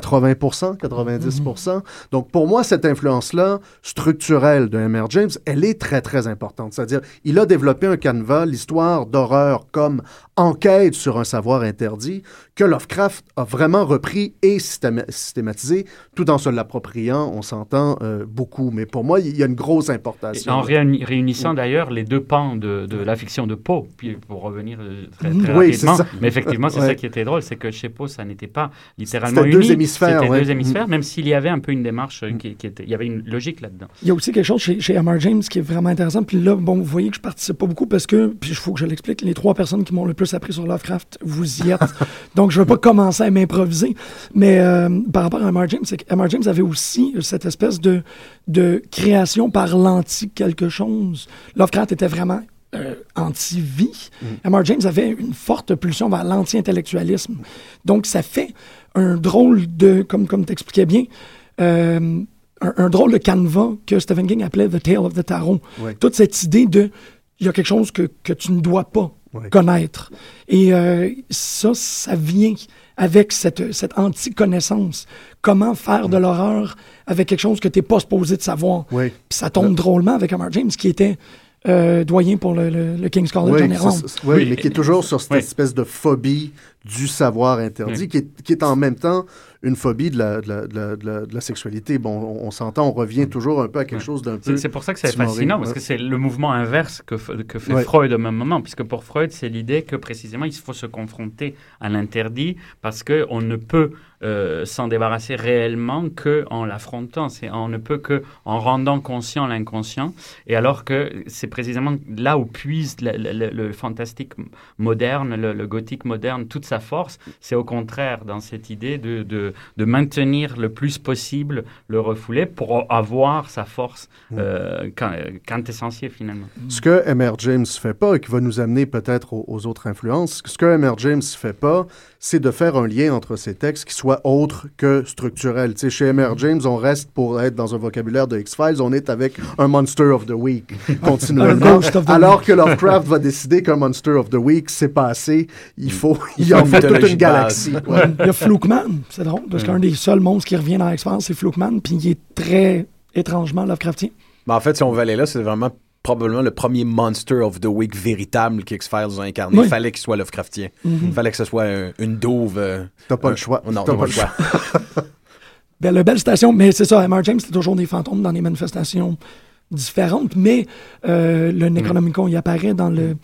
80% 90% Donc, pour moi, cette influence-là, structurelle de M.R. James, elle est très, très importante. C'est-à-dire, il a développé un canevas, l'histoire d'horreur comme enquête sur un savoir interdit, que Lovecraft a vraiment repris et systéma- systématisé, tout en se l'appropriant, on s'entend euh, beaucoup. Mais pour moi, il y a une grosse Et importation. en réuni- réunissant d'ailleurs les deux pans de, de la fiction de Poe, puis pour revenir euh, très, très Oui, rapidement, mais effectivement c'est Ouais. ça qui était drôle, c'est que chez Poe ça n'était pas littéralement C'était deux uni, hémisphères, c'était ouais. deux hémisphères, Mm. même s'il y avait un peu une démarche euh, qui, qui était, il y avait une logique là-dedans. Il y a aussi quelque chose chez, chez M.R. James qui est vraiment intéressant. Puis là, bon, vous voyez que je participe pas beaucoup parce que, puis il faut que je l'explique, les trois personnes qui m'ont le plus appris sur Lovecraft, vous y êtes. (laughs) Donc, je ne vais pas commencer à m'improviser. Mais euh, par rapport à M.R. James, c'est que M.R. James avait aussi cette espèce de, de création par l'anti quelque chose. Lovecraft était vraiment euh, anti-vie. M.R. James avait une forte pulsion vers l'anti-intellectualisme. Donc, ça fait un drôle de, comme, comme tu expliquais bien, euh, un, un drôle de canevas que Stephen King appelait The Tale of the Tarot. Ouais. Toute cette idée de il y a quelque chose que, que tu ne dois pas Ouais. connaître. Et euh, ça, ça vient avec cette, cette anti-connaissance. Comment faire de l'horreur avec quelque chose que tu n'es pas supposé de savoir? Puis ça tombe drôlement avec Omar James, qui était euh, doyen pour le, le- le King's College Oui, en Irlande. oui, Oui. mais qui est toujours sur cette Oui. espèce de phobie du savoir interdit, qui, est, qui est en même temps une phobie de la, de la, de la- de sexualité. Bon, on, on s'entend, on revient toujours un peu à quelque chose d'un peu... C'est pour ça que c'est fascinant, parce que c'est le mouvement inverse que, que fait Ouais. Freud au même moment, puisque pour Freud, c'est l'idée que précisément, il faut se confronter à l'interdit, parce qu'on ne peut euh, s'en débarrasser réellement qu'en l'affrontant. On ne peut que en rendant conscient l'inconscient, et alors que c'est précisément là où puise le, le- le- le fantastique moderne, le, le gothique moderne, toute sa force, c'est au contraire dans cette idée de, de, de maintenir le plus possible le refoulé pour avoir sa force euh, quin- quintessentielle finalement. Ce que M.R. James fait pas et qui va nous amener peut-être aux, aux autres influences, ce que M.R. James fait pas, c'est de faire un lien entre ces textes qui soit autre que structurel. Tu sais, chez M.R. James, on reste pour être dans un vocabulaire de X-Files, on est avec un Monster of the Week (laughs) continuellement. Alors que Lovecraft va décider qu'un Monster of the Week, c'est pas assez. Il faut, il, en fait toute une galaxie. Ouais, Il y a Flookman, c'est drôle, parce qu'un des seuls monstres qui revient dans X-Files, c'est Flookman, puis il est très étrangement Lovecraftien. Mais en fait, si on veut aller là, c'est vraiment probablement le premier Monster of the Week véritable qu'X-Files a incarné. Oui. Il fallait qu'il soit Lovecraftien. Il fallait que ce soit un- une douve. euh, T'as pas le choix. Non, T'as pas le choix. (laughs) Belle, belle station, mais c'est ça, M.R. James, c'est toujours des fantômes dans des manifestations différentes, mais euh, le Necronomicon, il apparaît dans le...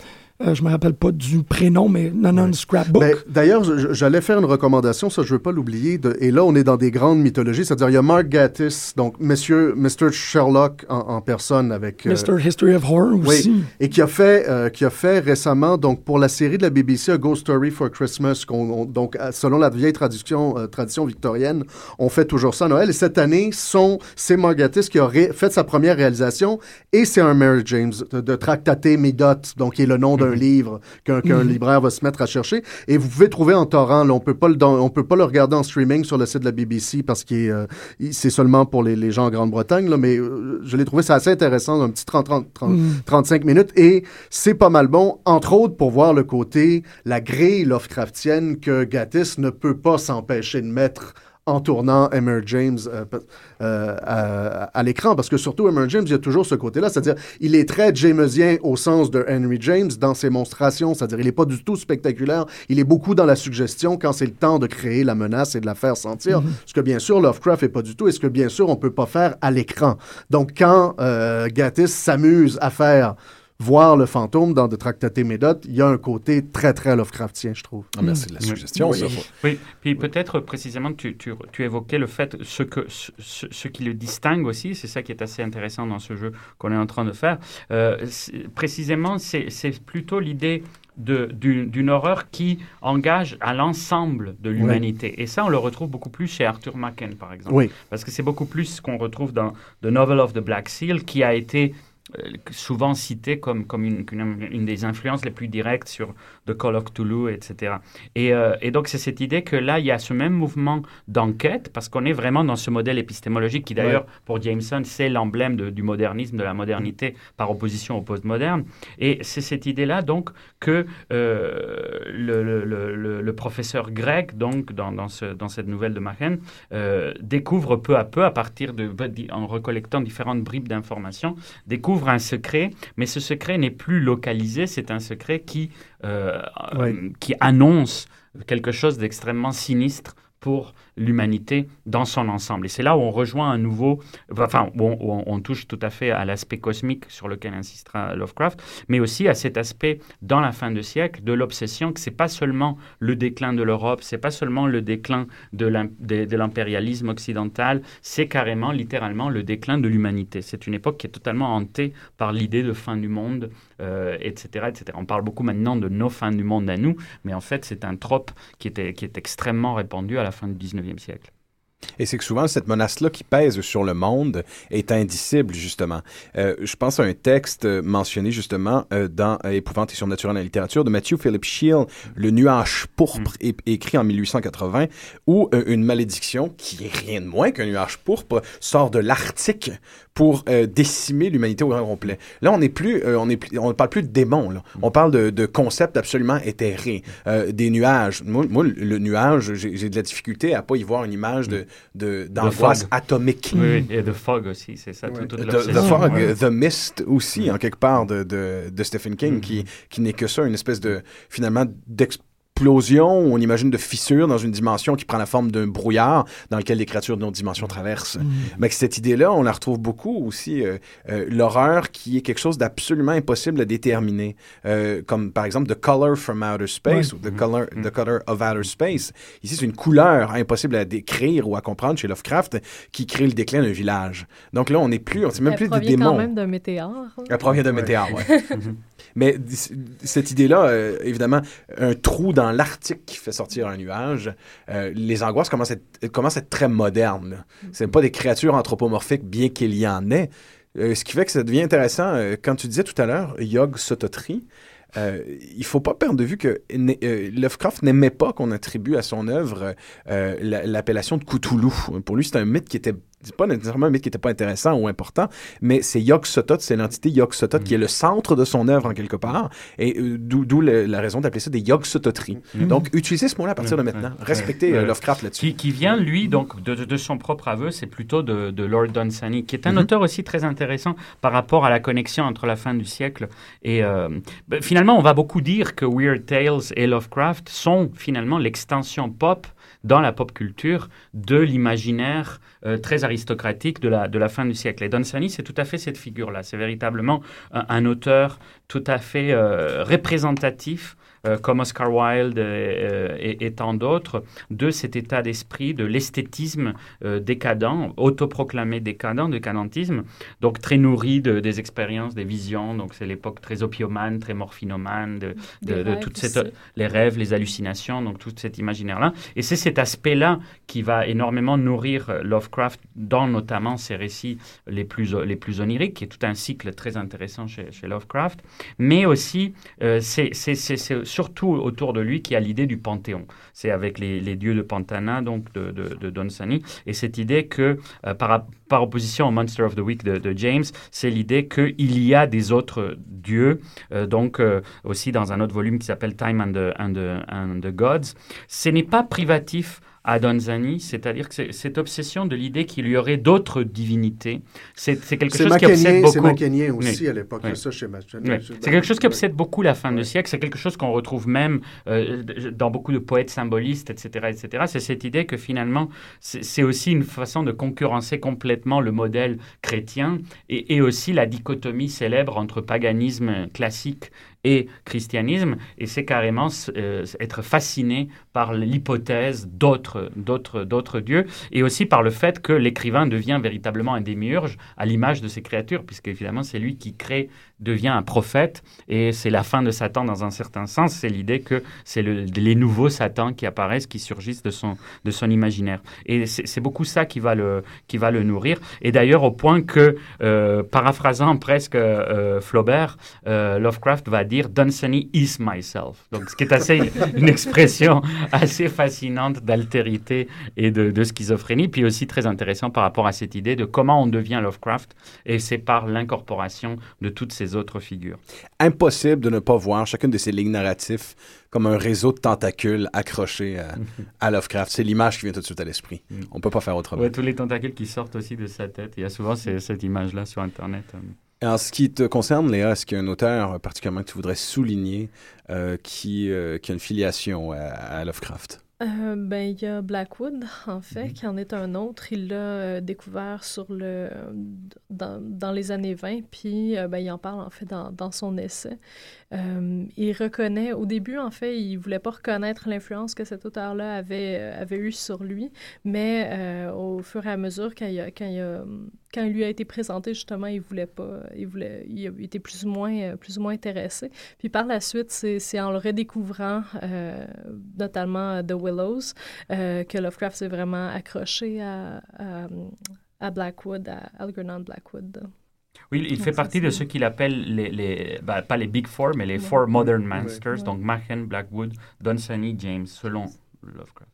euh, je me rappelle pas du prénom, mais non, non, scrapbook. Ben, D'ailleurs, j'allais faire une recommandation, ça je veux pas l'oublier. Et là, on est dans des grandes mythologies, c'est-à-dire il y a Mark Gatiss, donc Monsieur, Mr. Sherlock en, en personne avec. euh, Mr. History of Horror oui, aussi. et qui a fait euh, qui a fait récemment donc pour la série de la BBC A Ghost Story for Christmas on- donc selon la vieille tradition euh, tradition victorienne on fait toujours ça à Noël et cette année son c'est Mark Gatiss qui a fait sa première réalisation et c'est un Mary James de, de Tractate Medot donc qui est le nom d'un livre qu'un qu'un libraire va se mettre à chercher. Et vous pouvez trouver en torrent là, on peut pas le on peut pas le regarder en streaming sur le site de la BBC parce qu'il est, euh, c'est seulement pour les, les gens en Grande-Bretagne là, mais euh, je l'ai trouvé c'est assez intéressant un petit 30 30, 30 35 minutes. Et c'est pas mal bon, entre autres pour voir le côté, la grille Lovecraftienne que Gatiss ne peut pas s'empêcher de mettre en tournant Emmer James euh, euh, à, à l'écran, parce que surtout Emmer James, il y a toujours ce côté-là, c'est-à-dire il est très Jamesien au sens de Henry James dans ses monstrations, c'est-à-dire il n'est pas du tout spectaculaire, il est beaucoup dans la suggestion quand c'est le temps de créer la menace et de la faire sentir, ce que bien sûr Lovecraft est pas du tout, et ce que bien sûr on peut pas faire à l'écran. Donc quand euh, Gatiss s'amuse à faire voir le fantôme dans de Tractate Médote, il y a un côté très, très Lovecraftien, je trouve. Ah, merci de la suggestion. Oui, ça. oui. puis peut-être précisément tu, tu, tu évoquais le fait, ce, que, ce, ce- ce qui le distingue aussi, c'est ça qui est assez intéressant dans ce jeu qu'on est en train de faire. Euh, précisément, c'est c'est plutôt l'idée de- d'une horreur qui engage à l'ensemble de l'humanité. Et ça, on le retrouve beaucoup plus chez Arthur Machen, par exemple. Oui. Parce que c'est beaucoup plus ce qu'on retrouve dans The Novel of the Black Seal, qui a été souvent cité comme, comme une, une- une des influences les plus directes sur The Call of Cthulhu, etc. Et, euh, et donc, c'est cette idée que là, il y a ce même mouvement d'enquête, parce qu'on est vraiment dans ce modèle épistémologique qui, d'ailleurs, pour Jameson, c'est l'emblème de- du modernisme, de la modernité par opposition au postmoderne. Et c'est cette idée-là, donc, que euh, le, le- le- le- le professeur grec, donc, dans, dans, ce- dans cette nouvelle de Machen, euh, découvre peu à peu, à partir de, en recollectant différentes bribes d'informations, découvre un secret, mais ce secret n'est plus localisé, c'est un secret qui, euh, Oui. euh, qui annonce quelque chose d'extrêmement sinistre pour l'humanité dans son ensemble. Et c'est là où on rejoint un nouveau, enfin, où on, où on- touche tout à fait à l'aspect cosmique sur lequel insistera Lovecraft, mais aussi à cet aspect dans la fin de siècle de l'obsession que c'est pas seulement le déclin de l'Europe, c'est pas seulement le déclin de l'impérialisme occidental, c'est carrément, littéralement, le déclin de l'humanité. C'est une époque qui est totalement hantée par l'idée de fin du monde, euh, etc., etc. On parle beaucoup maintenant de nos fins du monde à nous, mais en fait, c'est un trope qui, était, qui est extrêmement répandu à la fin du 19e siècle. Et c'est que souvent, cette menace-là qui pèse sur le monde est indicible, justement. Euh, je pense à un texte mentionné, justement, euh, dans euh, Épouvante et surnaturel dans la littérature de Matthew Philip Shield, Le nuage pourpre, é- écrit en 1880, où euh, une malédiction, qui est rien de moins qu'un nuage pourpre, sort de l'Arctique pour décimer l'humanité au grand complet. Là, on n'est plus, on est plus, on ne parle plus de démons, là. On parle de, de concepts absolument éthérés, des nuages. Moi, moi, le nuage, j'ai j'ai de la difficulté à pas y voir une image de, de, d'angoisse atomique. Oui, et The Fog aussi, c'est ça, Ouais. toute The. The Fog, Ouais. The Mist aussi, en quelque part, de, de, de Stephen King, Mhm. qui, qui n'est que ça, une espèce de, finalement, d'explosion, on imagine de fissure dans une dimension qui prend la forme d'un brouillard dans lequel les créatures de notre dimension traversent. Mais que cette idée-là, on la retrouve beaucoup aussi, euh, euh, l'horreur qui est quelque chose d'absolument impossible à déterminer, Euh, comme par exemple The Color from Outer Space ou The Color, The Color of Outer Space. Ici, c'est une couleur impossible à décrire ou à comprendre chez Lovecraft qui crée le déclin d'un village. Donc là, on n'est plus, on sait même Elle plus des provient démons. quand même d'un météore. hein. Elle provient d'un météore, ouais. (laughs) Mais cette idée-là, évidemment, un trou dans l'Arctique qui fait sortir un nuage, euh, les angoisses commencent à être, très modernes. C'est pas des créatures anthropomorphiques, bien qu'il y en ait. Euh, ce qui fait que ça devient intéressant. euh, quand tu disais tout à l'heure, Yog Sothothery, euh, il faut pas perdre de vue que Lovecraft n'aimait pas qu'on attribue à son œuvre la- l'appellation de Cthulhu. Pour lui, c'est un mythe qui était c'est pas nécessairement un mythe qui n'était pas intéressant ou important, mais c'est Yog Sothoth, c'est l'entité Yog Sothoth qui est le centre de son œuvre en quelque part, et euh, d'où la raison d'appeler ça des Yog Sothotheries. Donc, utilisez ce mot-là à partir de Mhm. maintenant. Ouais. Respectez euh. Lovecraft là-dessus. Qui, qui vient, lui, donc, de, son propre aveu, c'est plutôt de, de Lord Dunsany, qui est un auteur aussi très intéressant par rapport à la connexion entre la fin du siècle et... euh, ben, finalement, on va beaucoup dire que Weird Tales et Lovecraft sont finalement l'extension pop dans la pop culture de l'imaginaire euh, très aristocratique de la, de la fin du siècle. Et Dunsany, c'est tout à fait cette figure-là. C'est véritablement un, auteur tout à fait euh, représentatif comme Oscar Wilde euh, et, et tant d'autres, de cet état d'esprit, de l'esthétisme euh, décadent, autoproclamé décadent, décadentisme, donc très nourri de, des expériences, des visions. Donc c'est l'époque très opiomane, très morphinomane, de, de, de rêves toute aussi. cette, les rêves, les hallucinations, donc tout cet imaginaire-là. Et c'est cet aspect-là qui va énormément nourrir euh, Lovecraft dans notamment ses récits les plus, les plus oniriques, qui est tout un cycle très intéressant chez, chez Lovecraft, mais aussi euh, c'est surtout autour de lui qui a l'idée du panthéon. C'est avec les, dieux de Pantana, donc de, de Dunsany, et cette idée que, euh, par, opposition au Monster of the Week de, James, c'est l'idée qu'il y a des autres dieux, euh, donc euh, aussi dans un autre volume qui s'appelle Time and and the Gods. Ce n'est pas privatif à Donzani, c'est-à-dire que c'est- cette obsession de l'idée qu'il y aurait d'autres divinités, c'est c'est quelque C'est chose qui obsède c'est beaucoup. macanien aussi Oui. à l'époque. Oui. ça chez C'est quelque chose qui obsède beaucoup la fin du siècle. C'est quelque chose qu'on retrouve même euh, dans beaucoup de poètes symbolistes, etc., etc. C'est cette idée que finalement, c'est c'est aussi une façon de concurrencer complètement le modèle chrétien et, et aussi la dichotomie célèbre entre paganisme classique et christianisme, et c'est carrément euh, être fasciné par l'hypothèse d'autres, dieux, et aussi par le fait que l'écrivain devient véritablement un démiurge à l'image de ces créatures, puisque évidemment c'est lui qui crée, devient un prophète, et c'est la fin de Satan dans un certain sens, c'est l'idée que c'est le, les nouveaux Satans qui apparaissent, qui surgissent de son, de son imaginaire. Et c'est, beaucoup ça qui va le, qui va le nourrir, et d'ailleurs au point que, euh, paraphrasant presque euh, Flaubert, Lovecraft va dire Dunsany is myself. Donc, ce qui est assez une expression assez fascinante d'altérité et de, de schizophrénie, puis aussi très intéressant par rapport à cette idée de comment on devient Lovecraft, et c'est par l'incorporation de toutes ces autres figures. Impossible de ne pas voir chacune de ces lignes narratives comme un réseau de tentacules accrochés à, à Lovecraft. C'est l'image qui vient tout de suite à l'esprit. Mm. On peut pas faire autrement. Ouais, tous les tentacules qui sortent aussi de sa tête. Il y a souvent cette image-là sur Internet. En ce qui te concerne, Léa, est-ce qu'il y a un auteur particulièrement que tu voudrais souligner euh, qui, euh, qui a une filiation à, à Lovecraft? Euh, ben, il y a Blackwood, en fait, Mhm. qui en est un autre. Il l'a découvert sur le, dans, dans les années 20, puis ben, il en parle, en fait, dans, dans son essai. Euh, il reconnaît, au début, en fait, il voulait pas reconnaître l'influence que cet auteur-là avait, euh, avait eue sur lui, mais euh, au fur et à mesure, quand il, lui a été présenté, justement, il voulait pas, il voulait, il était plus ou moins, plus ou moins intéressé. Puis par la suite, c'est en le redécouvrant, notamment The Willows, que Lovecraft s'est vraiment accroché à Blackwood, à Algernon Blackwood. Oui, il Donc, fait partie de ceux qu'il appelle les, les bah, pas les Big Four, mais les. Four Modern. Masters, Ouais. donc Machen, Blackwood, Dunsany, James, selon Lovecraft.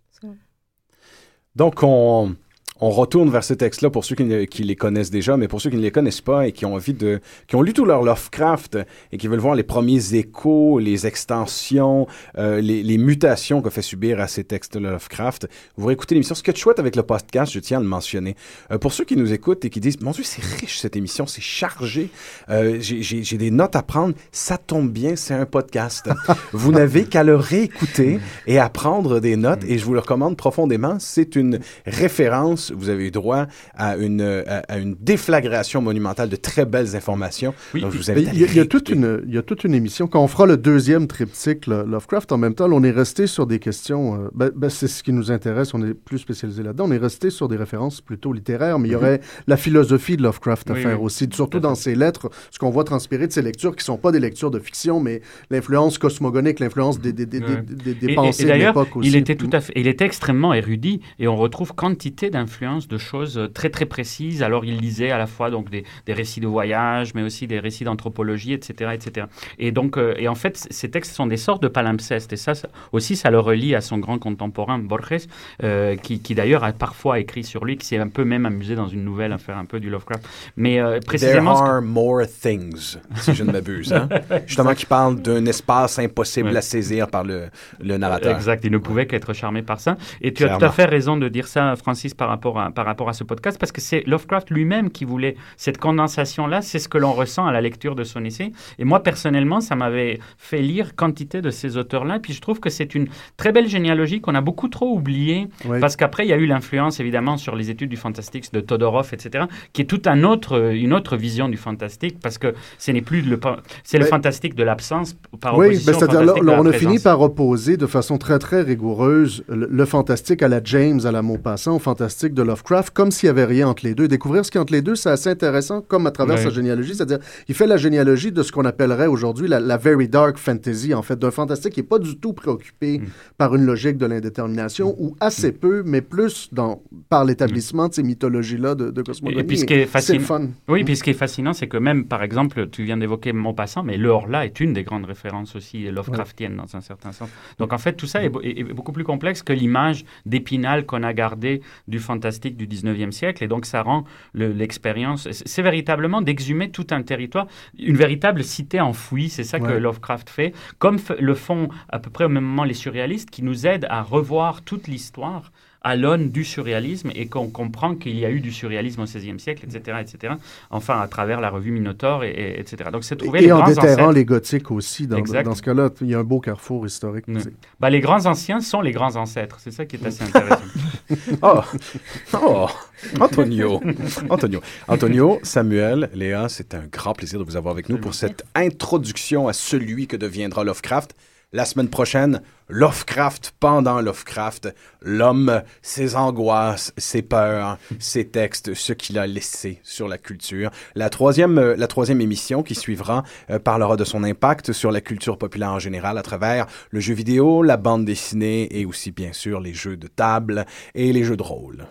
Donc, on, on retourne vers ces textes-là pour ceux qui, ne- qui les connaissent déjà, mais pour ceux qui ne les connaissent pas et qui ont envie de, qui ont lu tout leur Lovecraft et qui veulent voir les premiers échos, les extensions, euh, les, les mutations qu'a fait subir à ces textes Lovecraft, vous réécoutez l'émission. Ce qui est chouette avec le podcast, je tiens à le mentionner. Euh, pour ceux qui nous écoutent et qui disent, mon Dieu, c'est riche cette émission, c'est chargé, euh, j'ai des notes à prendre, ça tombe bien, c'est un podcast. (laughs) vous n'avez qu'à le réécouter et à prendre des notes et je vous le recommande profondément. C'est une référence. Vous avez eu droit à une, à, une déflagration monumentale de très belles informations. Donc, je vous Mais invite à Il y, a- les il y a toute une, il y a toute une émission. Quand on fera le deuxième triptyque le- Lovecraft, en même temps, on est resté sur des questions. euh, ben, ben, c'est ce qui nous intéresse. On est plus spécialisé là-dedans. On est resté sur des références plutôt littéraires, mais il y Mhm. aurait la philosophie de Lovecraft à Oui, faire oui. aussi, surtout dans ses lettres, ce qu'on voit transpirer de ses lectures, qui sont pas des lectures de fiction, mais l'influence cosmogonique, l'influence des, des, des, Ouais. des- des- des Et- et- pensées et de l'époque aussi. il était tout à fait, il était extrêmement érudit et on retrouve quantité d'influences de choses euh, très très précises. Alors il lisait à la fois donc des, des récits de voyage, mais aussi des récits d'anthropologie, etc., etc. Et donc euh, et en fait ces textes sont des sortes de palimpsestes et ça, ça- aussi ça le relie à son grand contemporain Borges, euh, qui, qui d'ailleurs a parfois écrit sur lui, qui s'est un peu même amusé dans une nouvelle à faire un peu du Lovecraft. Mais euh, There précisément que- are more things, si je ne m'abuse. hein. (laughs) Justement, qui parle d'un espace impossible Ouais. à saisir par le, le narrateur. Exact, il ne pouvait qu'être charmé par ça. Et tu as tout à fait raison de dire ça, Francis, par rapport à, par rapport à ce podcast, parce que c'est Lovecraft lui-même qui voulait cette condensation-là, c'est ce que l'on ressent à la lecture de son essai. Et moi, personnellement, ça m'avait fait lire quantité de ces auteurs-là, puis je trouve que c'est une très belle généalogie qu'on a beaucoup trop oubliée, Oui. parce qu'après, il y a eu l'influence, évidemment, sur les études du fantastique de Todorov, etc., qui est tout un autre, une autre vision du fantastique, parce que ce n'est plus le, c'est le Mais- fantastique de l'absence par Oui, opposition ben, au c'est-à-dire on a présence. fini par opposer de façon très très rigoureuse le, le fantastique à la James, à la Maupassant, au fantastique de Lovecraft, comme s'il n'y avait rien entre les deux. Découvrir ce qu'il y a entre les deux, c'est assez intéressant, comme à travers sa généalogie. C'est-à-dire, il fait la généalogie de ce qu'on appellerait aujourd'hui la, la very dark fantasy, en fait, d'un fantastique qui n'est pas du tout préoccupé Mm. par une logique de l'indétermination, ou assez peu, mais plus dans, par l'établissement de ces mythologies-là de, de. Et puis ce qui est fascinant, fun. oui, puis ce qui est fascinant, c'est que même, par exemple, tu viens d'évoquer Maupassant, mais le Horla est une des grandes références aussi Lovecraftiennes dans un certain sens. Donc en fait, tout ça est, beau- est- est beaucoup plus complexe que l'image d'épinal qu'on a gardée du fantastique du 19e siècle, et donc ça rend le- l'expérience, c'est c'est véritablement d'exhumer tout un territoire, une véritable cité enfouie, c'est ça que. Lovecraft fait, comme le font à peu près au même moment les surréalistes, qui nous aident à revoir toute l'histoire à l'aune du surréalisme et qu'on comprend qu'il y a eu du surréalisme au XVIe siècle, etc., etc. Enfin, à travers la revue Minotaure, et, et- etc. Donc, c'est trouver Et les en grands déterrant ancêtres. les gothiques aussi. Dans, Exact. dans ce cas-là, il y a un beau carrefour historique. Bah, les grands anciens sont les grands ancêtres. C'est ça qui est assez intéressant. (laughs) Oh, oh, Antonio. Antonio. Antonio, Samuel, Léa, c'est un grand plaisir de vous avoir avec nous pour cette introduction à celui que deviendra Lovecraft. La semaine prochaine, Lovecraft pendant Lovecraft, l'homme, ses angoisses, ses peurs, ses textes, ce qu'il a laissé sur la culture. La troisième, euh, la troisième émission qui suivra euh, parlera de son impact sur la culture populaire en général à travers le jeu vidéo, la bande dessinée et aussi bien sûr les jeux de table et les jeux de rôle.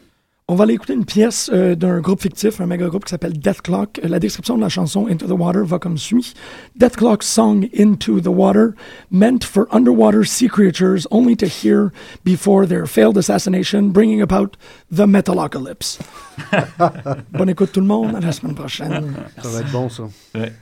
On va aller écouter une pièce euh, d'un groupe fictif, un méga groupe qui s'appelle Death Clock. Euh, La description de la chanson Into the Water va comme suit. Death Clock song Into the Water, meant for underwater sea creatures only to hear before their failed assassination, bringing about the metalocalypse. (laughs) Bonne écoute tout le monde, à la semaine prochaine. Ça va être bon, ça. Ouais.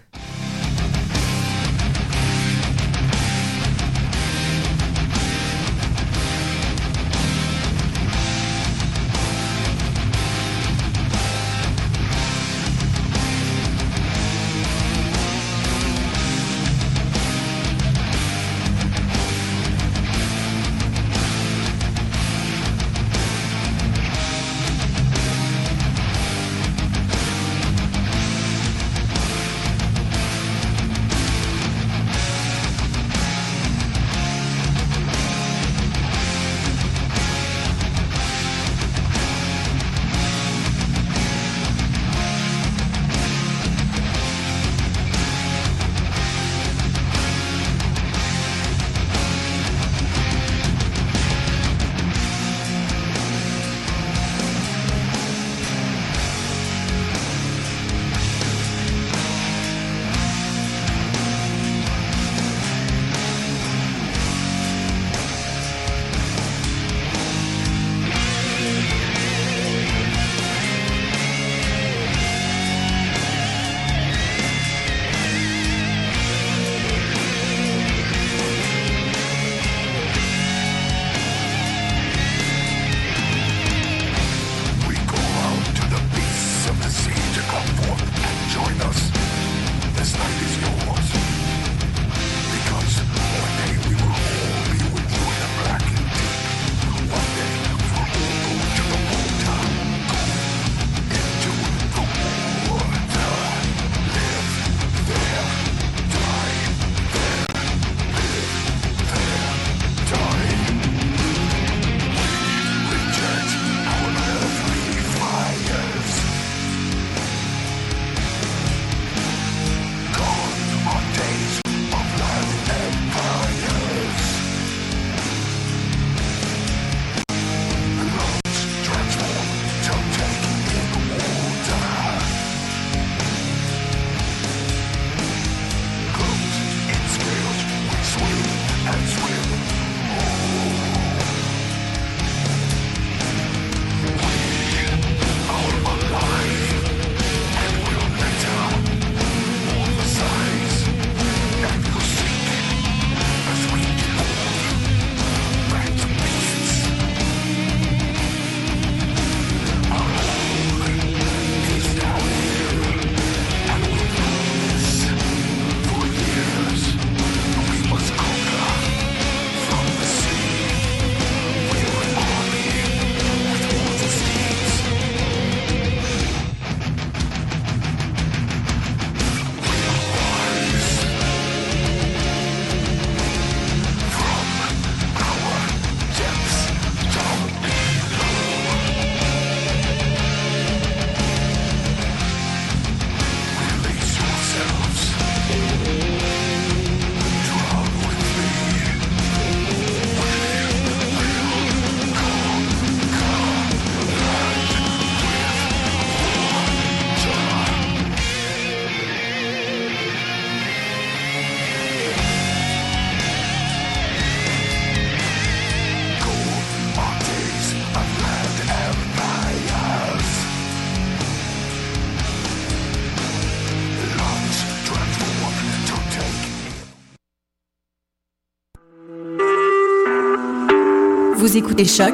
Vous écoutez Choc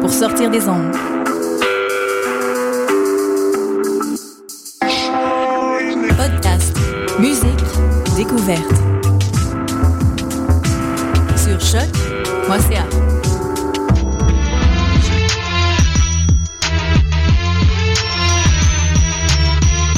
pour sortir des ondes.